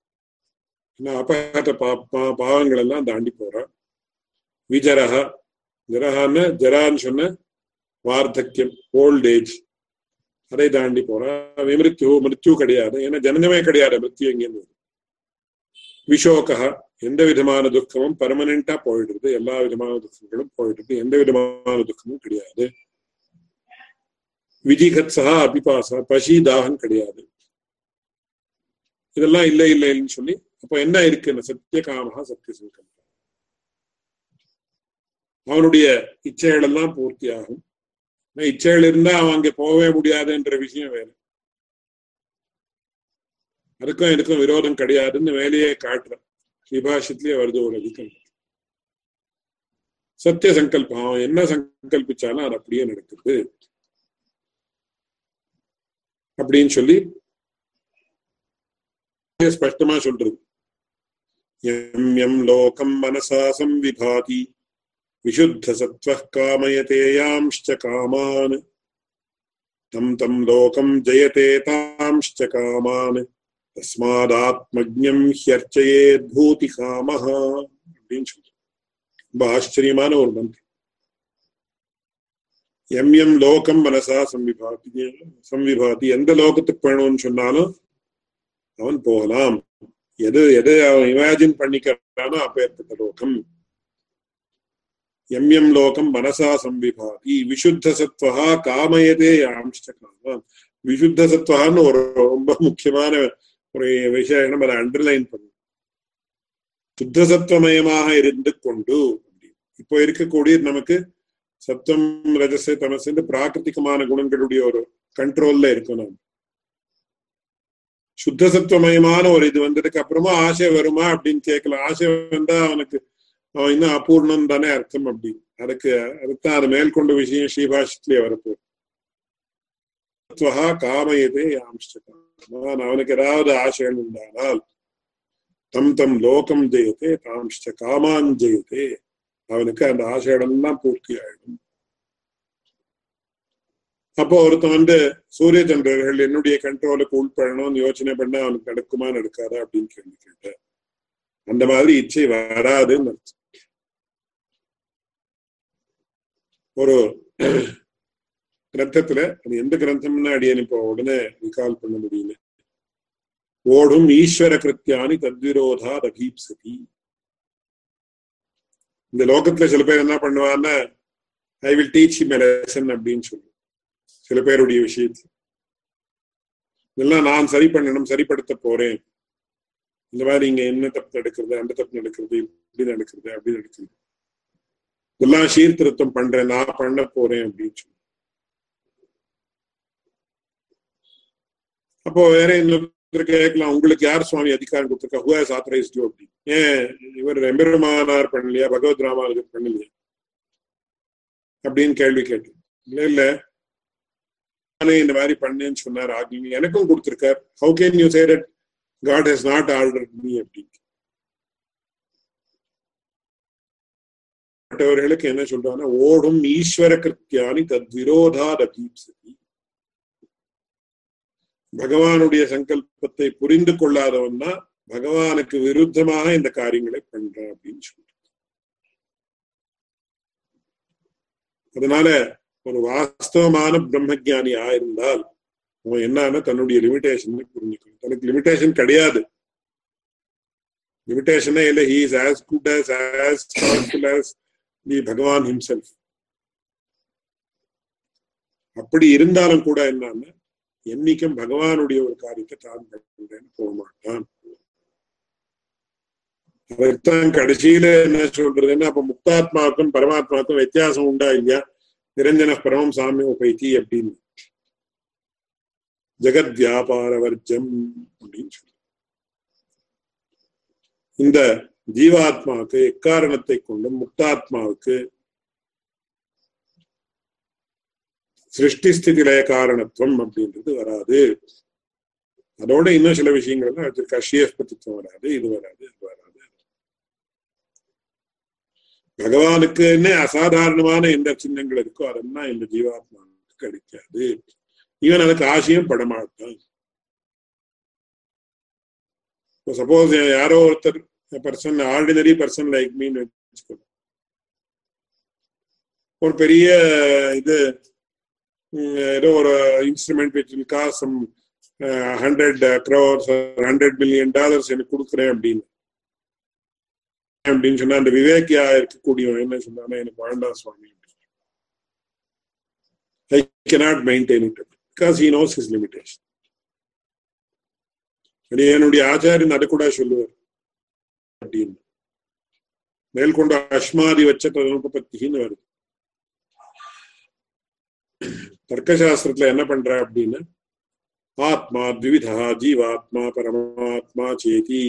அபகத பாப்பா பாவங்கள் எல்லாம் தாண்டி போறான் விஜரஹ ஜரஹான்னு ஜரான்னு சொன்ன வார்த்தக்கியம் ஓல்ட் ஏஜ் அதை தாண்டி போறான் விமிருத்யு மிருத்யு கிடையாது. ஏன்னா ஜனனமே கிடையாது மிருத்யு எங்கேருந்து விஷோகா எந்த விதமான துக்கமும் பர்மனண்டா போயிடுறது. எல்லா விதமான துக்கங்களும் போயிடுறது. எந்த விதமான துக்கமும் கிடையாது. விதிகத்ஸா அபிபாசா பசி தாகம் கிடையாது. இதெல்லாம் இல்லை இல்லைன்னு சொல்லி அப்ப என்ன இருக்குன்னு சத்தியகாமகா சத்திய சங்கல்பம் அவனுடைய இச்சைகள் எல்லாம் பூர்த்தி இச்சைகள் இருந்தா அவன் அங்க போகவே முடியாதுன்ற விஷயம் வேறு. அதுக்கும் இதுக்கும் விரோதம் கிடையாதுன்னு வேலையே காட்டுறான் ஸ்ரீபாஷத்திலேயே வருது ஒரு அதிகம் சத்திய சங்கல்பம். அவன் என்ன சங்கல்பிச்சாலும் அது அப்படியே நடக்குது. அப்படின்னு சொல்லி ஸ்பஷ்டமா சொல்றது. எம் எம் லோகம் மனசாசம் விபாதி. விசுத்த சத்வ காமயதே யாம்ச்ச காமான் தம் தம் லோகம் ஜெயதே தாம்ச்ச காமான் தஸ்மாதாத்மஜம் ஹியர்ச்சயேத் பூதி காமஹ அப்படின்னு சொல்ற ரொம்ப ஆச்சரியமான ஒரு மந்திரம் எம் எம் லோகம் மனசா சம்விபாதி சம்விபாதி எந்த லோகத்துக்கு போகணும்னு சொன்னாலும் அவன் போகலாம் எது எது அவன் இமேஜின் பண்ணிக்கிறானோ அப்பேற்பட்ட லோகம் எம் எம் லோகம் மனசா சம்விபாதி விசுத்த சத்வா காமயதே ஆம்ஷ்ட காமம் விசுத்த சத்வான்னு ஒரு ரொம்ப முக்கியமான ஒரு விஷயம். நம்ம அண்டர்லைன் பண்ணும் சுத்த சத்வமயமாக இருந்து கொண்டு இப்போ இருக்கக்கூடிய நமக்கு சத்தம் ரஜச தமசு பிராகிருத்திகமான குணங்களுடைய ஒரு கண்ட்ரோல்ல இருக்கும் நாம் சுத்த சத்துவமயமான ஒரு இது வந்ததுக்கு அப்புறமா ஆசை வருமா அப்படின்னு கேட்கலாம் ஆசை வந்தா அவனுக்கு இன்னும் அபூர்ணம் தானே அர்த்தம் அப்படி. அதுக்கு அதுதான் அது மேற்கொண்ட விஷயம் ஸ்ரீபாஷத்திலே வரப்போகுது காமயதே யாம்ஷ்டகான் அவனுக்கு ஏதாவது ஆசைகள் உண்டானால் தம் தம் லோகம் ஜெயத்தே தாம்ஷ்ட காமான் ஜெயத்தே அவனுக்கு அந்த ஆசைகளெல்லாம் பூர்த்தி ஆயிடும். அப்போ ஒருத்தன் வந்து சூரிய சந்திரர்கள் என்னுடைய கண்ட்ரோலுக்கு உள்படணும்னு யோசனை பண்ண அவனுக்கு நடக்குமா நடக்காதா அப்படின்னு கேள்வி கேட்டேன். அந்த மாதிரி இச்சை வராதுன்னு அர்த்தம். ஒரு கிரந்தத்துல அது எந்த கிரந்தம்னு அடியன் இப்போ உடனே ரிகால் பண்ண முடியல. ஓடும் ஈஸ்வர கிருத்தியானி தத்விரோதா ரபீப்சதி இந்த லோகத்துல சில பேர் என்ன பண்ணுவான்னா I will teach him lesson அப்படின்னு சொல்லு சில பேருடைய விஷயத்துல. இதெல்லாம் நான் சரி பண்ணணும் சரிப்படுத்த போறேன். இந்த மாதிரி இங்க என்ன தப்பு நடக்கிறது அந்த தப்பு நடக்கிறது இப்படி நடக்கிறது அப்படி நடக்கிறது. இதெல்லாம் சீர்திருத்தம் பண்றேன் நான் பண்ண போறேன் அப்படின்னு சொல்லி. அப்போ வேற இன்னொருத்தர் கேட்கலாம். உங்களுக்கு யார் சுவாமி அதிகாரம் கொடுத்துருக்கா? ஹூ ஹாஸ் ஆத்தரைஸ்ட் யூ அப்படி ஏன் இவர் எம்பெருமானார் பண்ணலையா? பகவத் ராமானுஜர் பண்ணலையா? அப்படின்னு கேள்வி கேட்டு இல்ல இல்ல. நானே இந்த மாதிரி பண்ணேன்னு சொன்னார் ஆகினி. எனக்கும் கொடுத்துருக்கார். How can you say that God has not order me அப்படி மற்றவர்களுக்கு என்ன சொல்றாங்கன்னா ஓடும் ஈஸ்வர கிருத்தியானி தத் விரோதாத் அபீப்சதி பகவானுடைய சங்கல்பத்தை புரிந்து கொள்ளாதவன்னா பகவானுக்கு விருத்தமாக இந்த காரியங்களை பண்றான் அப்படின்னு சொல்றான். அதனால ஒரு வாஸ்தவமான பிரம்மஜானி ஆயிருந்தால் அவன் என்னன்னா தன்னுடைய லிமிடேஷன் புரிஞ்சுக்கணும். தனக்கு லிமிடேஷன் கிடையாது. லிமிடேஷனே இல்லை he is as good as as powerful as the Bhagavan himself அப்படி இருந்தாலும் கூட என்னன்னா என்னைக்கும் பகவானுடைய ஒரு காரியத்தை தான் பண்றேன்னு போக மாட்டான். அதைத்தான் கடைசியில என்ன சொல்றதுன்னா அப்ப முக்தாத்மாவுக்கும் பரமாத்மாவுக்கும் வித்தியாசம் உண்டா இல்லையா? நிரஞ்சன பரமம் சாமியம் உபைத்தி அப்படின்னு. ஜெகத் வியாபார வர்ஜம் அப்படின்னு சொல்ற இந்த ஜீவாத்மாவுக்கு எக்காரணத்தை கொண்டும் முக்தாத்மாவுக்கு சிருஷ்டி லய காரணத்துவம் அப்படின்றது வராது. அதோட இன்னும் சில விஷயங்கள்லாம் வச்சிருக்கா ஷியஸ்பதித்துவம் வராது இது வராது இது வராது. பகவானுக்கு என்ன அசாதாரணமான எந்த சின்னங்கள் இருக்கோ அதெல்லாம் இந்த ஜீவாத்மாவுக்கு கிடைக்காது. இவன் அதுக்கு ஆசையும் படமாட்டான் சப்போஸ் யாரோ ஒருத்தர் person ordinary person like mean வச்சுக்கணும் ஒரு பெரிய இது ஏதோ ஒரு instrument which some hundred crores hundred million dollars எனக்கு கொடுக்குறேன் அப்படின்னு. அப்படின்னு சொன்னா அந்த விவேக்கியா இருக்கக்கூடியவன் என்ன சொன்னானா எனக்கு வேண்டாம் சுவாமி. I cannot maintain it because he knows is limitation என்னுடைய ஆச்சாரியன் அதை கூட சொல்லுவார். அப்படின்னு மேல்கொண்ட அஸ்மாதி வச்ச தனுபத்தின்னு வருது தர்க்கசாஸ்திரத்துல என்ன பண்ற அப்படின்னு ஆத்மா த்விவிதா ஜீவாத்மா பரமாத்மா சேதி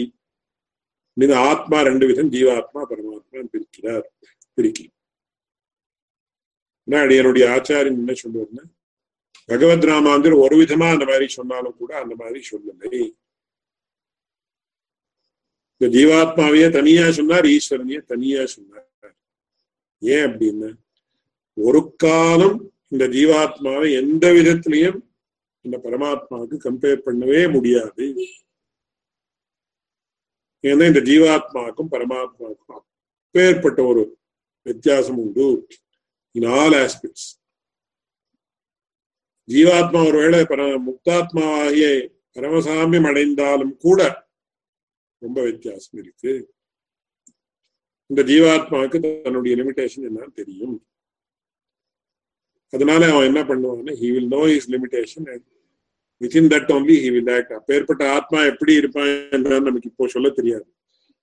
இந்த ஆத்மா ரெண்டு விதம் ஜீவாத்மா பரமாத்மா பிரிக்கிறார் பிரிக்கி என்னுடைய ஆச்சாரியன் என்ன சொல்லுவாருன்னா பகவத் ராமாந்தர் ஒரு விதமா அந்த மாதிரி சொன்னாலும் கூட அந்த மாதிரி சொல்லலை இந்த ஜீவாத்மாவையே தனியா சொன்னார் ஈஸ்வரனையே தனியா சொன்னார். ஏன் அப்படின்னா ஒரு காலம் இந்த ஜீவாத்மாவை எந்த விதத்திலையும் இந்த பரமாத்மாவுக்கு கம்பேர் பண்ணவே முடியாது. ஏன்னா இந்த ஜீவாத்மாவுக்கும் பரமாத்மாவுக்கும் அப்பேற்பட்ட ஒரு வித்தியாசம் உண்டு. இன் ஆல் ஆஸ்பெக்ட்ஸ் ஜீவாத்மா ஒருவேளை பர முக்தாத்மாவாகிய பரமசாமியம் அடைந்தாலும் கூட ரொம்ப வித்தியாசம் இருக்கு. இந்த ஜீவாத்மாவுக்கு தன்னுடைய லிமிடேஷன் என்னன்னு தெரியும். அதனால அவன் என்ன பண்ணுவான்னா he will know is limitation within that only he will act அப்பேற்பட்ட ஆத்மா எப்படி இருப்பான் என்றால் நமக்கு இப்போ சொல்ல தெரியாது.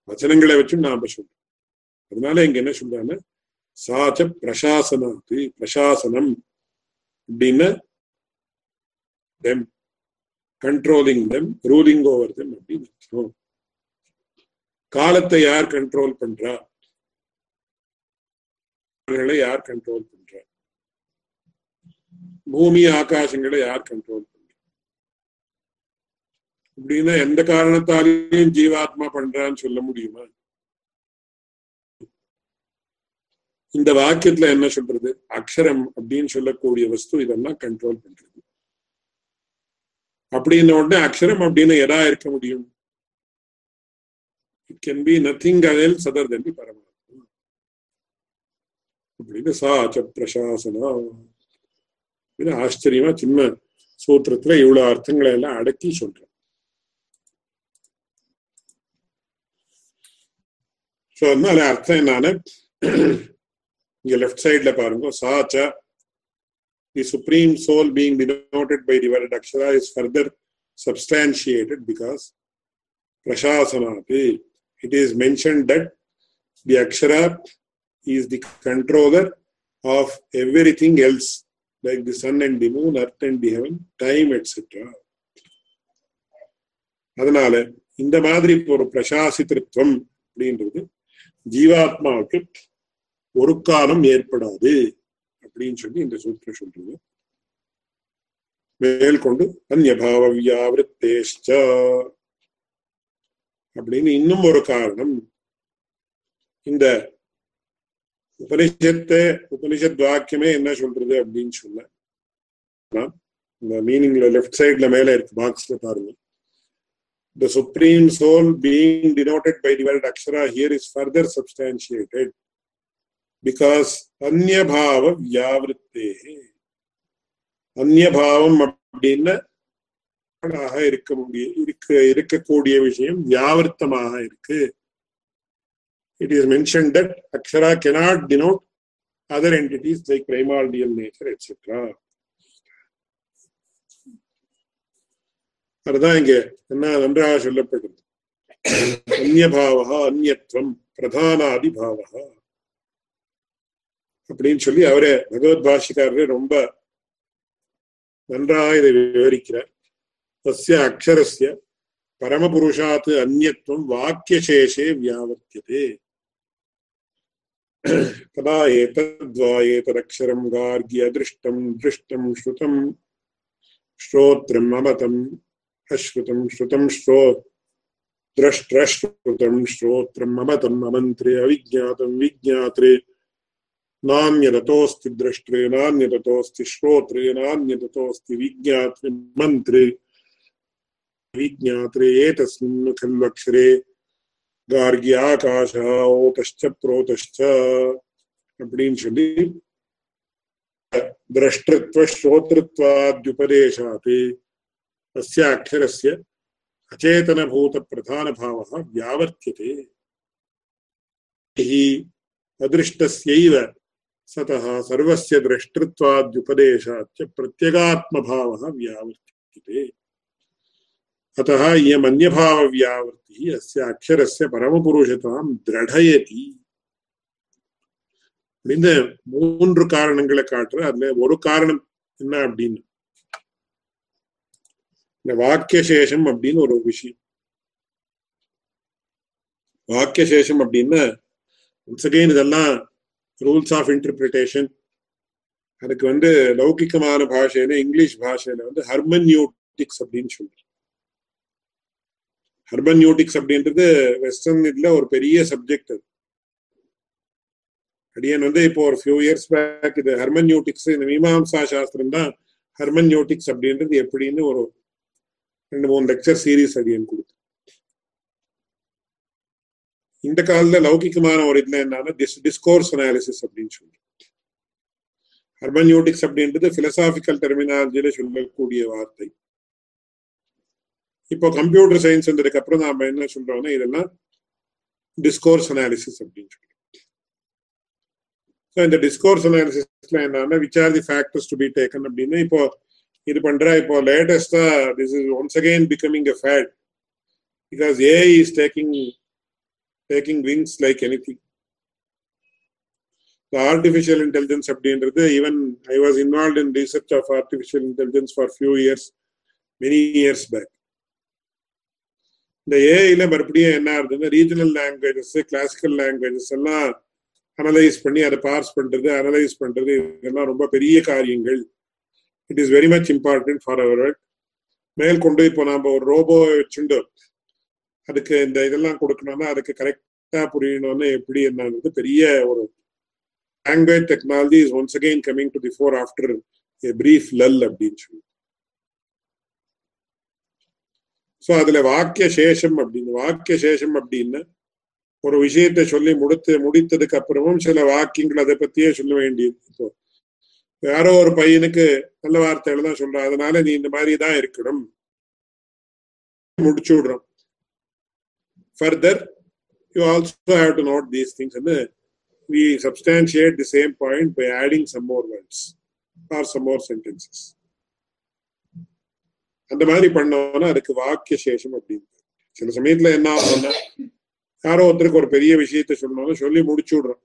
வச்சனங்களை வச்சும் நாம சொல்றோம். அதனால இங்க என்ன சொல்றான்னா சாச்ச பிரசாசனாத்து பிரசாசனம் அப்படின்னு them controlling them ruling over them அப்படின்னு காலத்தை யார் கண்ட்ரோல் பண்றா? யார் கண்ட்ரோல் பண்றா? பூமி ஆகாசங்களை யார் கண்ட்ரோல் பண்றா? அப்படின்னா எந்த காரணத்தாலையும் ஜீவாத்மா பண்றான்னு சொல்ல முடியுமா? இந்த வாக்கியத்துல என்ன சொல்றது? அக்ஷரம் அப்படின்னு சொல்லக்கூடிய வஸ்து இதெல்லாம் கண்ட்ரோல் பண்றது. அப்படின்ன உடனே அக்ஷரம் அப்படின்னு எதா இருக்க முடியும்? இட் கேன் பி நத்திங் அதில் அதர் தென் பரமாத்மா அப்படின்னு சாச்ச பிரசாசனா இது ஆச்சரியமா சின்ன சூத்திரத்துல இவ்வளவு அர்த்தங்களை எல்லாம் அடக்கி சொல்றேன் ஸோ அதனால அர்த்தம் என்னன்னு இங்க லெஃப்ட் சைட்ல பாருங்க சாச்ச the supreme soul being denoted by the akshara is further substantiated because பிரசாசனாதி it is mentioned that the Akshara is the controller of everything else, like the sun and the moon, earth and the heaven, time, etc. அதனால இந்த மாதிரி ஒரு பிரசாசித்திருத்தம் அப்படின்றது ஜீவாத்மாவுக்கு ஒரு காலம் ஏற்படாது அப்படின்னு சொல்லி இந்த சூத்திரம் சொல்றது மேற்கொண்டு அந்நியபாவ வியாவிருத்தேஷ்ட அப்படின்னு இன்னும் ஒரு காரணம் இந்த உபனிஷத்தை உபனிஷத் வாக்கியமே என்ன சொல்றது அப்படின்னு சொன்ன இந்த மீனிங்ல லெஃப்ட் சைட்ல மேல இருக்கு பாக்ஸ்ல பாருங்க The supreme soul being denoted by the word Akshara here is further substantiated because Anyabhava Vyavritte. அந்நியபாவம் அப்படின்னு இருக்க முடிய இருக்க இருக்கக்கூடிய விஷயம் வியாவர்த்தமாக இருக்கு. It is mention that akshara cannot denote other entities like primordial nature etc. அதுதான் இங்க என்ன நன்றாக சொல்லப்பட்டது அந்நியபாவா அந்நியத்துவம் பிரதானாதி பாவா அப்படின்னு சொல்லி அவரே பகவத் பாஷிக்காரரே ரொம்ப நன்றாக இதை விவரிக்கிறார். तस्य अक्षरस्य परमपुरुषात् अन्यत्वं वाक्यशेषे व्यावर्त्यते। तदा एतद्वा एतदक्षरं गार्ग्य दृष्टं दृष्टं श्रुतं, श्रोत्रम् अमतम् अश्रुतं श्रुतं श्रो, द्रष्ट्रश्रुतं श्रोत्रम् अमतम् अमन्त्रे अविज्ञातं विज्ञात्रे, नान्यततोऽस्ति द्रष्ट्रे, नान्यततोऽस्ति श्रोत्रे, नान्यततोऽस्ति विज्ञात्रे, मन्त्रे। विज्ञात्रे एतस्मिन् खल्वक्षरे கார்கி ஆகாஷ ஓதஷ்ட புரோதஷ்ட அப்படின்னு சொல்லி திரஷ்டத்வ ஸ்ரோத்ருத்வாத்யுபதேசாத் அஸ்ய அக்ஷரஸ்ய அச்சேதனபூத பிரதானபாவः व्यावर्त्यते हि अदृष्टस्यैव सतः सर्वस्य द्रष्टृत्वाद्युपदेशाच्च प्रत्यगात्मभावः व्यावर्त्यते अतः इयमन्यभावव्यावृत्तिः अस्य अक्षरस्य परमपुरुषतां திரடயதி இந்த மூன்று காரணங்களை காட்டுற அதுல ஒரு காரணம் என்ன அப்படின்னு இந்த வாக்கியசேஷம் அப்படின்னு ஒரு விஷயம் வாக்கியசேஷம் அப்படின்னா ஒன்ஸ் அகெயின் இதெல்லாம் ரூல்ஸ் ஆஃப் இன்டர்பிரிட்டேஷன் அதுக்கு வந்து லௌகிக்கமான பாஷையில இங்கிலீஷ் பாஷையில வந்து ஹர்மன்யூட்டிக்ஸ் அப்படின்னு சொல்றோம் ஹர்பன்யூட்டிக்ஸ் அப்படின்றது வெஸ்டர்ன் இதுல ஒரு பெரிய சப்ஜெக்ட் அது. அடியன் வந்து இப்போ ஒரு ஃபியூ இயர்ஸ் பேக் இது ஹர்மன்யூட்டிக்ஸ் இந்த மீமாம்சா சாஸ்திரம் தான் ஹர்மன்யூட்டிக்ஸ் அப்படின்றது எப்படின்னு ஒரு ரெண்டு மூணு லெக்சர் சீரீஸ் அடியன் கொடுத்து. இந்த காலத்துல லௌகிக்கமான ஒரு இதுல என்னன்னா டிஸ் டிஸ்கோர்ஸ் அனாலிசிஸ் அப்படின்னு சொல்லி ஹர்மன்யூட்டிக்ஸ் அப்படின்றது பிலசாபிக்கல் டெர்மினாலஜியில சொல்லக்கூடிய வார்த்தை. இப்போ கம்ப்யூட்டர் சயின்ஸ் வந்ததுக்கு அப்புறம் நாம என்ன சொல்றோம்னா இதெல்லாம் டிஸ்கோர்ஸ் அனாலிசிஸ் அப்படின்னு சொல்லி ஸோ இந்த டிஸ்கோர்ஸ் அனாலிசிஸ்ல என்னன்னா which the factors to be taken அப்படின்னு இப்போ இது பண்ற இப்போ லேட்டஸ்டா this is once again becoming a fad because A is taking taking wings like any thing artificial intelligence அப்படின்றது even I was involve in research of artificial intelligence for few years many years back இந்த ஏஐல மறுபடியும் என்ன ஆகுதுன்னா regional languages classical languages எல்லாம் analyse பண்ணி அதை parse பண்றது அனலைஸ் பண்றது இதெல்லாம் ரொம்ப பெரிய காரியங்கள். It is very much important for our work மேல் கொண்டு இப்போ நாம ஒரு ரோபோ வச்சுண்டு அதுக்கு இந்த இதெல்லாம் கொடுக்கணும்னா அதுக்கு கரெக்டா புரியணும்னு எப்படி என்னன்றது பெரிய ஒரு language technology is once again coming to the fore after a brief lull அப்படின்னு சொல்லி. ஸோ அதுல வாக்கிய சேஷம் அப்படின்னு வாக்கிய சேஷம் அப்படின்னு ஒரு விஷயத்தை சொல்லி முடித்து முடித்ததுக்கு அப்புறமும் சில வாக்கியங்கள் அதை பத்தியே சொல்ல வேண்டியது. இப்போ யாரோ ஒரு பையனுக்கு நல்ல வார்த்தைகளை தான் சொல்றான் அதனால நீ இந்த மாதிரி தான் இருக்கணும். முடிச்சு விடுறோம். Further you also have to note these things வந்து we substantiate the same point by adding some more words or some more sentences அந்த மாதிரி பண்ணோம்னா அதுக்கு வாக்கிய சேஷம் அப்படின்னு சில சமயத்துல என்ன ஆகும்னா யாரோ ஒருத்தருக்கு ஒரு பெரிய விஷயத்த சொன்னாலும் சொல்லி முடிச்சு விடுறோம்.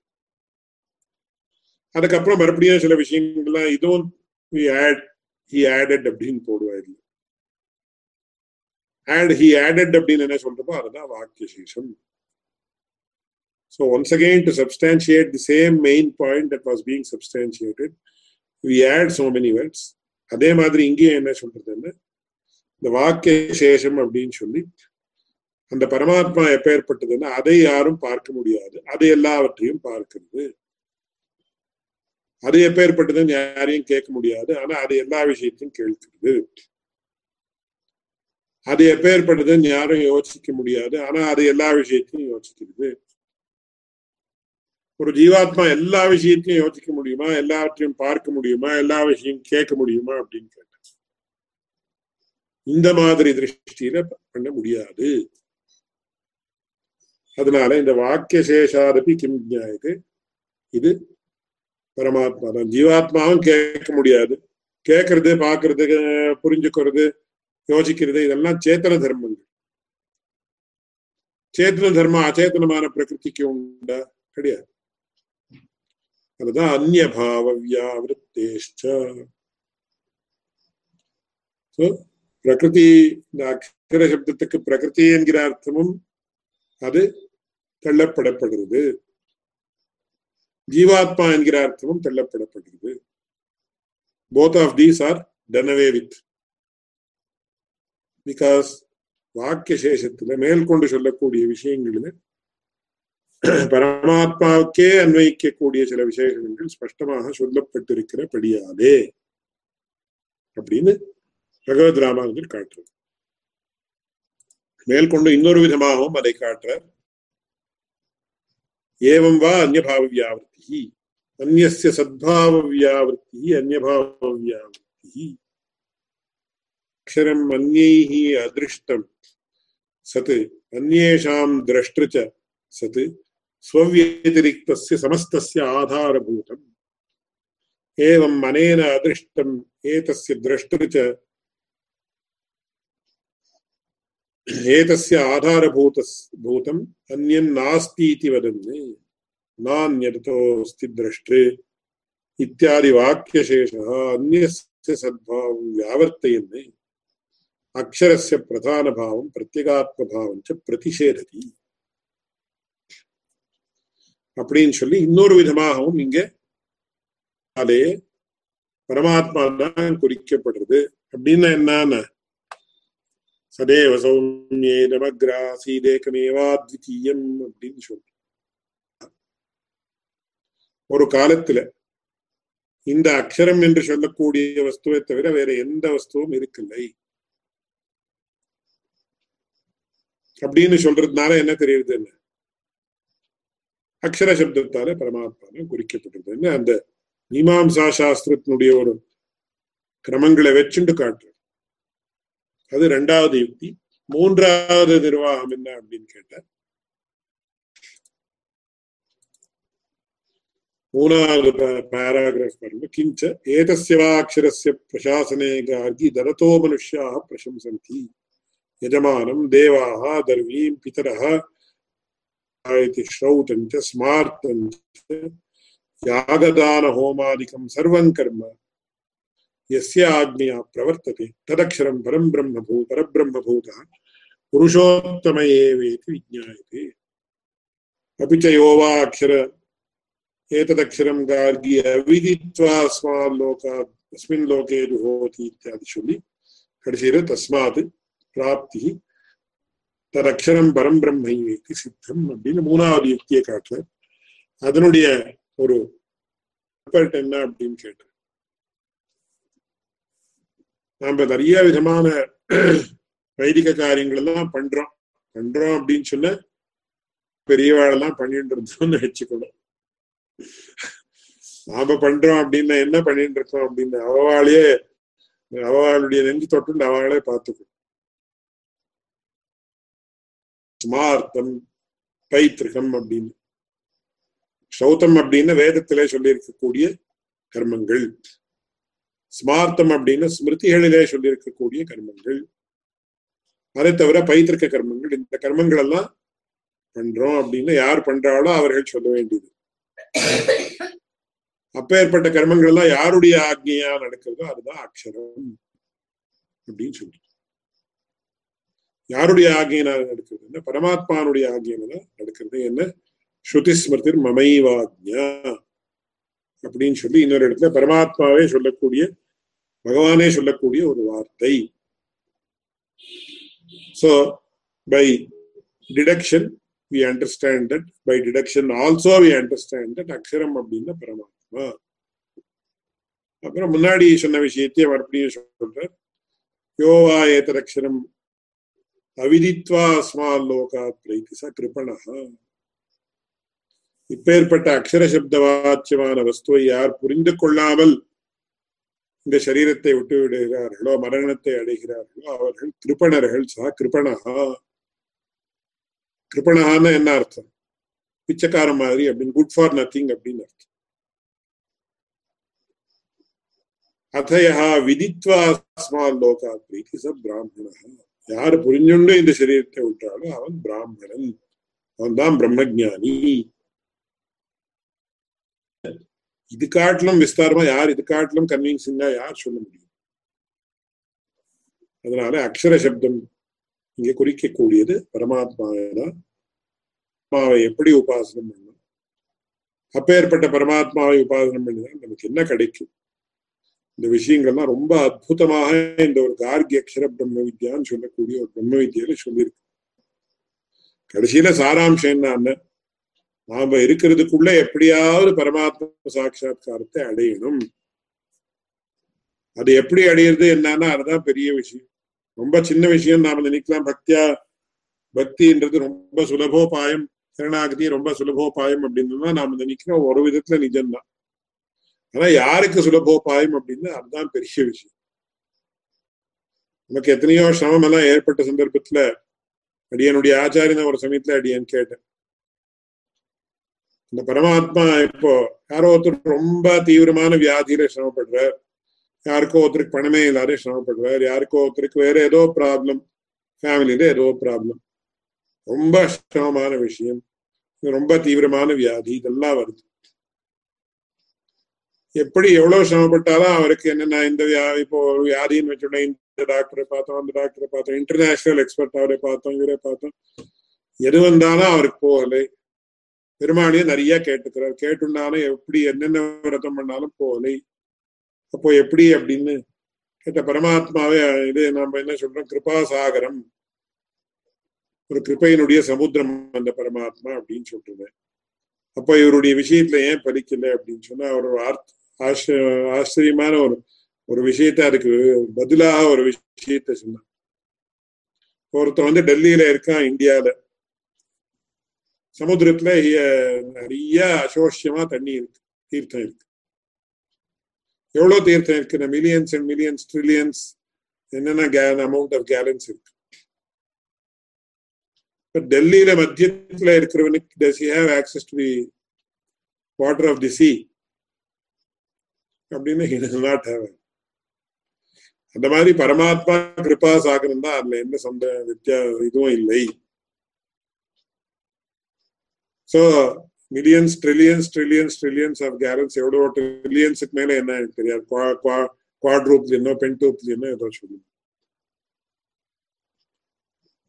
அதுக்கப்புறம் மறுபடியும் சில விஷயங்கள்லாம் இதுவும் ஹி ஆடட் அப்படின்னு போடுவா இதுல ஆட் ஹி ஆடட் அப்படின்னு என்ன சொல்றப்போ அதுதான் வாக்கிய சேஷம் So once again, to substantiate the same main point that was being substantiated, we add so many words. அதே மாதிரி இங்கேயும் என்ன சொல்றதுன்னு இந்த வாக்கிய சேஷம் அப்படின்னு சொல்லி அந்த பரமாத்மா எப்பேற்பட்டதுன்னா அதை யாரும் பார்க்க முடியாது. அது எல்லாவற்றையும் பார்க்கிறது. அது எப்பேற்பட்டதுன்னு யாரையும் கேட்க முடியாது. ஆனா அது எல்லா விஷயத்தையும் கேட்கிறது. அது எப்பேற்பட்டதுன்னு யாரும் யோசிக்க முடியாது. ஆனா அது எல்லா விஷயத்தையும் யோசிக்கிறது. ஒரு ஜீவாத்மா எல்லா விஷயத்தையும் யோசிக்க முடியுமா? எல்லாவற்றையும் பார்க்க முடியுமா? எல்லா விஷயம் கேட்க முடியுமா அப்படின்னு கேட்டேன் இந்த மாதிரி திருஷ்டியில பண்ண முடியாது. அதனால இந்த வாக்கிய சேஷாதபி கிம் ஜாயது இது பரமாத்மா தான். ஜீவாத்மாவும் கேட்க முடியாது. கேட்கறது பாக்குறது புரிஞ்சுக்கிறது யோசிக்கிறது இதெல்லாம் சேத்தன தர்மங்கள். சேத்தன தர்மம் அச்சேத்தனமான பிரகிருதிக்கு உண்டா? கிடையாது. அதுதான் அந்நியபாவ வியாவிருத்தேஷ்ட பிரகிருதி இந்த அக்ஷர சப்தத்துக்கு பிரகிருதி என்கிற அர்த்தமும் அது தள்ளப்படப்படுகிறது ஜீவாத்மா என்கிற அர்த்தமும் தள்ளப்படப்படுகிறது both of these are done away with because வாக்கிய சேஷத்துல மேற்கொண்டு சொல்லக்கூடிய விஷயங்களில் பரமாத்மாவுக்கே அன்வயிக்கக்கூடிய சில விசேஷங்கள் ஸ்பஷ்டமாக சொல்லப்பட்டிருக்கிறபடியாலே அப்படின்னு பகவத் ராமானுஜர் காட்டுறார் மேற்கொண்டு இன்னொரு விதமாகவும் அதை காட்டுறார் ஏவம் வா அந்நியபாவ வியாவிருத்தி அந்நிய சத்பாவ வியாவிருத்தி அந்நியபாவ வியாவிருத்தி அக்ஷரம் அந்நைः அதிருஷ்டம் சத் அந்நேஷாம் திரஷ்டृ च सत् स्वव्यतिरिक्तस्य समस्तस्य आधारभूतम् एवम् अनेन अदृष्टम् एतस्य द्रष्टृ च एतस्य आधारभूतस् भूतम् अन्यन्नास्तीति वदन् नान्यतोऽस्ति द्रष्टृ इत्यादि वाक्यशेषः अन्यस्य सद्भावं व्यावर्तयन् अक्षरस्य प्रधानभावं प्रत्यगात्मभावं च प्रतिषेधति அப்படின்னு சொல்லி இன்னொரு விதமாகவும் இங்க அதே பரமாத்மா தான் குறிக்கப்படுறது அப்படின்னா என்னன்னா சதேவ சௌமியே நமக்ராசீதேகமேவாத்விதீயம் அப்படின்னு சொல்லி ஒரு காலத்துல இந்த அக்ஷரம் என்று சொல்லக்கூடிய வஸ்துவை தவிர வேற எந்த வஸ்துவும் இருக்கலை. அப்படின்னு சொல்றதுனால என்ன தெரியுது அக்ஷர சப்தத்தால பரமாத்மான குறிக்கப்பட்டது அந்த மீமாம்சா சாஸ்திரத்தினுடைய ஒரு கிரமங்களை வச்சுண்டு காட்டுறது அது ரெண்டாவது யுக்தி மூன்றாவது நிர்வாகம் என்ன அப்படின்னு கேட்ட மூணாவது பேராகிராஃப் பாருங்க கிஞ்ச ஏதஸ்யவா அக்ஷரஸ்ய பிரசாசனே கார்கி தரதோ மனுஷ்யாக பிரசம்சந்தி யஜமானம் தேவாः தர்வீம் பிதரः इति श्रौतं च स्मार्तं च यागदानहोमादिकं सर्वं कर्म यस्य आज्ञया प्रवर्तते तदक्षरं परं ब्रह्मभू परब्रह्मभूतः पुरुषोत्तम एवेति विज्ञायते अपि च यो वा अक्षर एतदक्षरं गार्गी अविदित्वा अस्मान् लोकात् अस्मिन् लोके जुहोति इत्यादि சொல்லி கடைசியில தஸ்மாத் பிராப்தி ததக்ஷரம் பரம் பிரம்மைவேதி சித்தம் அப்படின்னு மூணாவது யுக்தியை காட்டுறார் அதனுடைய ஒரு என்ன அப்படின்னு கேட்டார் நாம நிறைய விதமான வைதிக காரியங்கள் எல்லாம் பண்றோம். பண்றோம் அப்படின்னு சொன்ன பெரியவாழெல்லாம் பண்ணிட்டு இருந்தோம்னு வச்சுக்கணும் நாம பண்றோம் அப்படின்னா என்ன பண்ணிட்டு இருக்கோம் அப்படின்னு அவவாளையே அவளுடைய நெஞ்சு தொட்டு அவளே பார்த்துக்கணும் ஸ்மார்த்தம் பைத்திருகம் அப்படின்னு. சௌத்தம் அப்படின்னு வேதத்திலே சொல்லி இருக்கக்கூடிய கர்மங்கள். ஸ்மார்த்தம் அப்படின்னு ஸ்மிருதிகளிலே சொல்லியிருக்கக்கூடிய கர்மங்கள். அதை தவிர பைத்திருக்க கர்மங்கள். இந்த கர்மங்கள் எல்லாம் பண்றோம் அப்படின்னு யார் பண்றாளோ அவர்கள் சொல்ல வேண்டியது. அப்பேற்பட்ட கர்மங்கள் எல்லாம் யாருடைய ஆக்ஞையா நடக்கிறதோ அதுதான் அக்ஷரம் அப்படின்னு சொல்லிட்டு யாருடைய ஆக்ஞையினால் நடக்கிறது பரமாத்மானுடைய ஆக்ஞையினால நடக்கிறது என்ன? ஸ்ருதி ஸ்மிருதி மமைவாக்ஞா அப்படின்னு சொல்லி இன்னொரு இடத்துல பரமாத்மாவே சொல்லக்கூடிய பகவானே சொல்லக்கூடிய ஒரு வார்த்தை. So by deduction we understand that by deduction also we understand that அக்ஷரம் அப்படின்னா பரமாத்மா. அப்புறம் முன்னாடி சொன்ன விஷயத்தையே மறுபடியும் சொல்றார். யோவா ஏதரக்ஷரம் அவிதித்வா அஸ்மால் பிரைத்தி ச கிருபணா. இப்பேற்பட்ட அக்ஷர சப்த வாச்சியமான வஸ்துவை யார் புரிந்து கொள்ளாமல் இந்த சரீரத்தை விட்டு விடுகிறார்களோ மரணத்தை அடைகிறார்களோ அவர்கள் கிருப்பணர்கள் சா கிருப்பணகா கிருப்பணகான்னு என்ன அர்த்தம்? பிச்சைக்காரன் மாதிரி அப்படின்னு குட் ஃபார் நத்திங் அப்படின்னு அர்த்தம். அதையா விதித்வா அஸ்மால் லோகா பிரீத்தி ச பிராமணா யார் புரிஞ்சுண்டு இந்த சரீரத்தை விட்டாலும் அவன் பிராமணன். அவன் தான் பிரம்மஜானி. இது காட்டிலும் விஸ்தாரமா யார் இது காட்டிலும் கன்வின்சிங்கா யார் சொல்ல முடியும்? அதனால அக்ஷர சப்தம் இங்க குறிக்கக்கூடியது. பரமாத்மாவை எப்படி உபாசனம் பண்ணும் அப்பேற்பட்ட பரமாத்மாவை உபாசனம் பண்ணிதான் நமக்கு என்ன கிடைக்கும்? இந்த விஷயங்கள்லாம் ரொம்ப அற்புதமாக இந்த ஒரு கார்கி அக்ஷர பிரம்ம வித்யான்னு சொல்லக்கூடிய ஒரு பிரம்ம வித்தியில சொல்லியிருக்கு. கடைசியில சாராம்சம் என்ன நாம இருக்கிறதுக்குள்ள எப்படியாவது பரமாத்மா சாட்சா்காரத்தை அடையணும். அது எப்படி அடையிறது என்னன்னா அதுதான் பெரிய விஷயம். ரொம்ப சின்ன விஷயம் நாம நினைக்கலாம் பக்தியா பக்தின்றது ரொம்ப சுலபோபாயம் சரணாகதி ரொம்ப சுலபோபாயம் அப்படின்னு நாம நினைக்கிறோம் ஒரு விதத்துல நிஜம்தான். ஆனா யாருக்கு சுலபோபாயம் அப்படின்னு அதுதான் பெரிய விஷயம். நமக்கு எத்தனையோ சிரமம் எல்லாம் ஏற்பட்ட சந்தர்ப்பத்துல அடியனுடைய ஆச்சாரியன ஒரு சமயத்துல அடியன் கேட்டேன். இந்த பரமாத்மா இப்போ யாரோ ஒருத்தர் ரொம்ப தீவிரமான வியாதியில சிரமப்படுறார். யாருக்கோ ஒருத்தருக்கு பணமே இல்லாத சிரமப்படுறார். யாருக்கோ ஒருத்தருக்கு வேற ஏதோ ப்ராப்ளம் ஃபேமிலியில ஏதோ ப்ராப்ளம் ரொம்ப சிரமமான விஷயம். ரொம்ப தீவிரமான வியாதி. இதெல்லாம் வருது. எப்படி எவ்வளவு சிரமப்பட்டாலும் அவருக்கு என்னென்ன இந்த வியா இப்போ ஒரு வியாதின்னு வச்சுட்டோம் இந்த டாக்டரை பார்த்தோம் அந்த டாக்டரை பார்த்தோம் இன்டர்நேஷனல் எக்ஸ்பர்ட் அவரை பார்த்தோம் இவரை பார்த்தோம். எது வந்தாலும் அவருக்கு போகலை. பெருமாளையும் நிறைய கேட்டுக்கிறார். கேட்டுனாலும் எப்படி என்னென்ன விரதம் பண்ணாலும் போகலை. அப்போ எப்படி அப்படின்னு கேட்ட பரமாத்மாவே இது நம்ம என்ன சொல்றோம்? கிருபாசாகரம். ஒரு கிருப்பையினுடைய சமுத்திரம் அந்த பரமாத்மா அப்படின்னு சொல்றேன் அப்போ இவருடைய விஷயத்துல ஏன் பலிக்கல அப்படின்னு சொன்னா அவர் ஆச்ச ஆச்சரியமான ஒரு ஒரு விஷயத்த அதுக்கு பதிலாக ஒரு விஷயத்த சொன்னார். ஒருத்தன் வந்து டெல்லியில இருக்கான் இந்தியால. சமுத்திரத்துல நிறைய அசோஷியமா தண்ணி இருக்கு தீர்த்தம் இருக்கு எவ்வளவு தீர்த்தம் இருக்கு மில்லியன்ஸ் அண்ட் மில்லியன்ஸ் ட்ரில்லியன்ஸ் என்னென்ன அமௌண்ட் ஆஃப் கேலன்ஸ் இருக்கு டெல்லியில மத்தியத்துல இருக்கிறவனுக்கு does you have access to the water of the sea அப்படின்னு நாட் ஹேவ் அந்த மாதிரி பரமாத்மா கிருபா சாகரம் தான் அதுல எந்த சொந்த வித்தியா இதுவும் இல்லை so millions trillions trillions trillions of gallons எவ்வளோ ட்ரில்லியன்ஸுக்கு மேல என்ன எனக்கு தெரியாது குவாட்ரூப்லியனோ பென்டூப்லியனோ ஏதோ சொல்லுங்க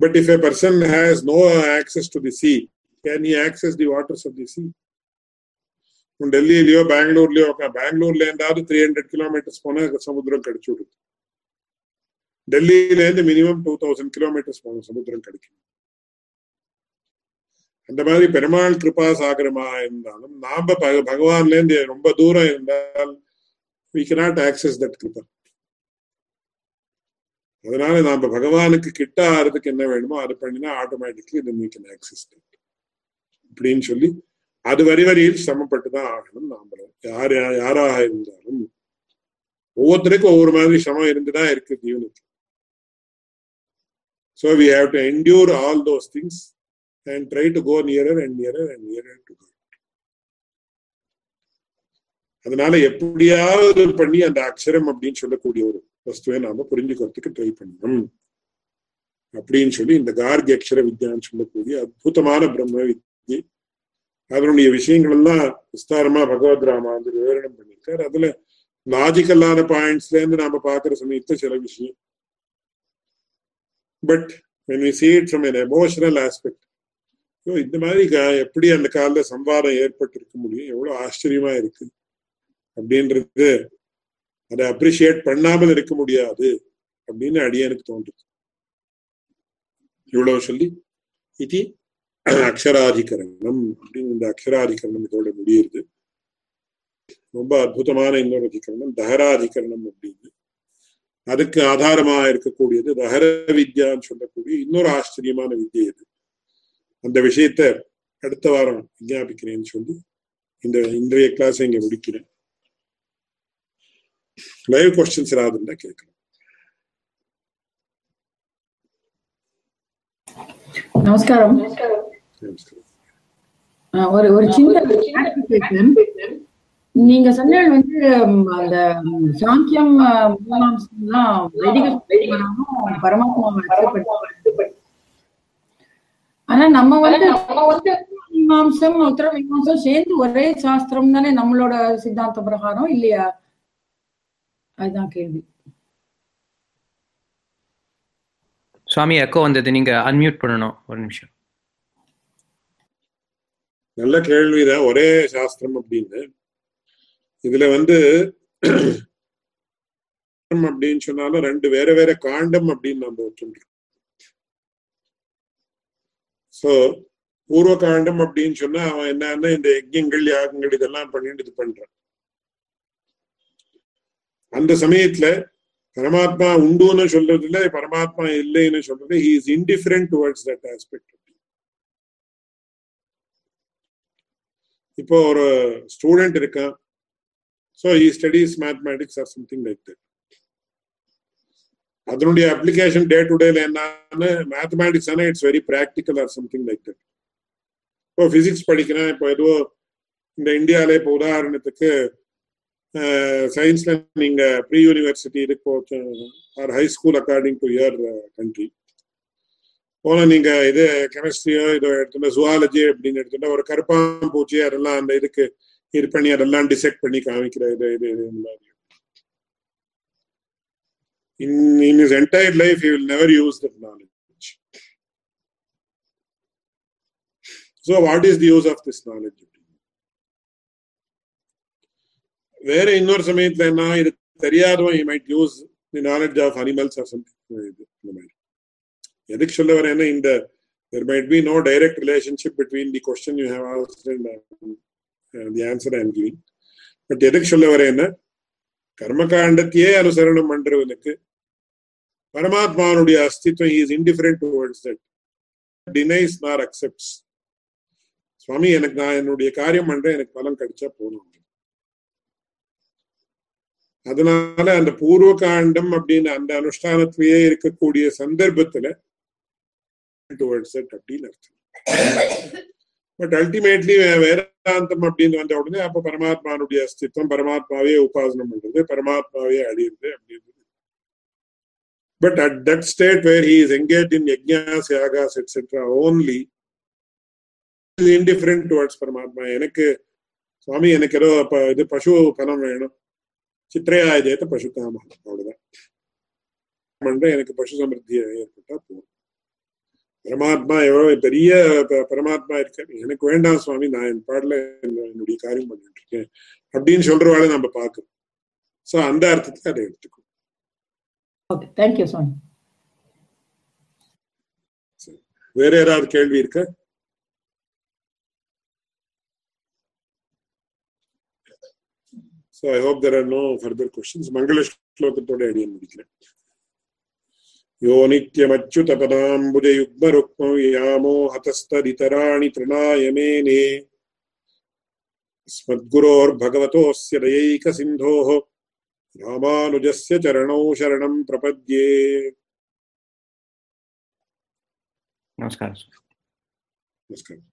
But if a person has no access to the sea, can he access the waters of the sea? டெல்லியிலயோ பெங்களூர்லயோ பெங்களூர்ல இருந்தாவது த்ரீ ஹண்ட்ரட் கிலோமீட்டர்ஸ் போனா சமுத்திரம் கிடைச்சு விடுது டெல்லியில இருந்து மினிமம் டூ தௌசண்ட் கிலோமீட்டர்ஸ் போன சமுத்திரம் கிடைக்கும் அந்த மாதிரி பெருமாள் கிருபா சாகரமா இருந்தாலும் நாம பகவான்ல இருந்து ரொம்ப தூரம் இருந்தால் we cannot access that kripa. அதனால நாம பகவானுக்கு கிட்ட ஆறதுக்கு என்ன வேணுமோ அது பண்ணினா ஆட்டோமேட்டிக்லி இது மீ கேன் ஆக்சஸ் அப்படின்னு சொல்லி அது வரி வரியில் சமப்பட்டு தான் ஆகணும் நாமளும். யார் யாராக இருந்தாலும் ஒவ்வொருத்தருக்கும் ஒவ்வொரு மாதிரி சமம் இருந்துதான் இருக்கு ஜீவனுக்கு. So we have to endure all those things and try to go nearer and nearer and nearer to God. அதனால எப்படியாவது பண்ணி அந்த அக்ஷரம் அப்படின்னு சொல்லக்கூடிய ஒரு வஸ்துவை நாம புரிஞ்சுக்கிறதுக்கு ட்ரை பண்ணணும். அப்படின்னு சொல்லி இந்த கார்கி அக்ஷர வித்யான்னு சொல்லக்கூடிய அற்புதமான பிரம்ம வித்யை அதனுடைய விஷயங்கள் எல்லாம் விஸ்தாரமா பகவத் ராமா வந்து விவரணம் பண்ணியிருக்காரு. அதுல லாஜிக்கல்லான பாயிண்ட்ஸ்ல இருந்து நாம பாக்குற சமயத்துல சில விஷயம். But when we see it from an emotional aspect so இந்த மாதிரி எப்படி அந்த காலில் சம்பாரம் ஏற்பட்டிருக்க முடியும்? எவ்வளவு ஆச்சரியமா இருக்கு. அப்படின்றது அதை அப்ரிஷியேட் பண்ணாமல் இருக்க முடியாது அப்படின்னு அடியனுக்கு தோன்றுது. இவ்வளவு சொல்லி இது அக்ஷராதிகரணம் அப்படின்னு இந்த அக்ஷராதிகரணம் இதோட முடியுது. ரொம்ப அற்புதமான இன்னொரு அதிகரணம் தஹராதிகரணம் அப்படின்னு. அதுக்கு ஆதாரமா இருக்கக்கூடியது தஹர வித்யான்னு சொல்லக்கூடிய இன்னொரு ஆச்சரியமான வித்யை இது. அந்த விஷயத்த அடுத்த வாரம் விஞ்ஞாபிக்கிறேன்னு சொல்லி இந்த இன்றைய கிளாஸ் இங்க முடிக்கிறேன். லைவ் கொஸ்டின்ஸ் ஏதாவது இருந்தா கேட்கலாம். நமஸ்காரம். ஒரு ஒரு சின்ன நீங்க சொன்னது வந்து அந்த சாங்கியம் மூலாம்சம்லாம் வைதிக பரமாத்மா ஆனா நம்ம வந்து மீமாம்சம் உத்தர மீமாம்சம் சேர்ந்து ஒரே சாஸ்திரம் தானே நம்மளோட சித்தாந்த பிரகாரம் இல்லையா? அதுதான் கேள்வி. சுவாமி எக்கோ வந்தது. நீங்க அன்மியூட் பண்ணணும். ஒரு நிமிஷம். நல்ல கேள்விதான். ஒரே சாஸ்திரம் அப்படின்னு. இதுல வந்து அப்படின்னு சொன்னாலும் ரெண்டு வேற வேற காண்டம் அப்படின்னு நம்ம சொல்றோம் சோ பூர்வ காண்டம் அப்படின்னு சொன்னா அவன் என்னன்னா இந்த யஜ்யங்கள் யாகங்கள் இதெல்லாம் பண்ணிட்டு இது பண்றான். அந்த சமயத்துல பரமாத்மா உண்டுன்னு சொல்றதுல பரமாத்மா இல்லைன்னு சொல்றது he is indifferent towards that aspect இப்போ ஒரு ஸ்டூடெண்ட் இருக்கான். So he studies mathematics or something like that அதனுடைய அப்ளிகேஷன் டே டு டேல என்னன்னு மேத்தமேட்டிக்ஸ் ஆனால் it's very practical or something like that இப்போ பிசிக்ஸ் படிக்கிறேன் இப்போ ஏதோ இந்த இந்தியாவில இப்போ உதாரணத்துக்கு சயின்ஸ்ல நீங்க ப்ரீ யூனிவர்சிட்டி இருக்கு or high school according to your country போன நீங்க இது கெமிஸ்ட்ரியோ இதோ எடுத்துட்டா ஜுவாலஜி அப்படின்னு எடுத்துட்டா ஒரு கருப்பாம் பூச்சி அதெல்லாம் அந்த இதுக்கு இது பண்ணி அதெல்லாம் டிசெக்ட் பண்ணி காமிக்கிற இது இது இது மாதிரி. in, in his entire life, he will never use that knowledge. So, what is the use of this knowledge? வேற இன்னொரு சமயத்துல என்ன இது தெரியாதவன் he might use the knowledge of animals or something இந்த மாதிரி எதுக்கு சொல்ல வரேன்னா இந்த there might be no direct relationship between the question you have asked and uh, the answer I am giving but எதுக்கு சொல்ல வரேன்னா கர்மகாண்டத்தையே அனுசரணம் பண்றவனுக்கு பரமாத்மாவுடைய அஸ்தித்வம் is indifferent towards that denies nor accepts swami எனக்கு நான் என்னுடைய காரியம் பண்றேன் எனக்கு பலன் கிடைச்சா போதும். அதனால அந்த பூர்வ காண்டம் அப்படின்னு அந்த அனுஷ்டானத்திலேயே இருக்கக்கூடிய சந்தர்ப்பத்துல டுவர்ட்ஸ் தட் அப்படின்னு அர்த்தம். பட் அல்டிமேட்லி வேதாந்தம் அப்படின்னு வந்த உடனே அப்ப பரமாத்மானுடைய அஸ்தித்வம் பரமாத்மாவே உபாசனம் பண்றது பரமாத்மாவே அழியுது அப்படின்றது. But at that state where he is engaged in yajnas, yagas, etc., only is indifferent towards Paramatma. எனக்கு சுவாமி எனக்கு ஏதோ இது பசு பணம் வேணும் சித்திரையா ஜெயத்த பசு காமம் அவ்வளவுதான் பண்ற எனக்கு பசு சமிருத்தி ஏற்பட்டா போதும் பரமாத்மா எவ்வளவு பெரிய பரமாத்மா இருக்க எனக்கு வேண்டாம் சுவாமி நான் என் பாடல என்னுடைய காரியம் பண்ணிட்டு இருக்கேன் அப்படின்னு சொல்றவாளை நம்ம பார்க்கணும் சோ அந்த அர்த்தத்துக்கு அதை எடுத்துக்கணும் ஓகே தேங்க்யூ சுவாமி வேற யாராவது கேள்வி இருக்க So I hope there are no further questions. மங்கள ஸ்லோகத்தோட அடியன் முடிக்கிறேன் யோ நித்யமச்சுதபதாம்புஜயுக்மருக்மம் யாமோ ஹதஸ்தரிதராணி திருணாய மேனே अस्मद्गुरोर्भगवतोऽस्य दयैकसिन्धोः रामानुजस्य चरणौ शरणं प्रपद्ये। नमस्कार। नमस्कारः।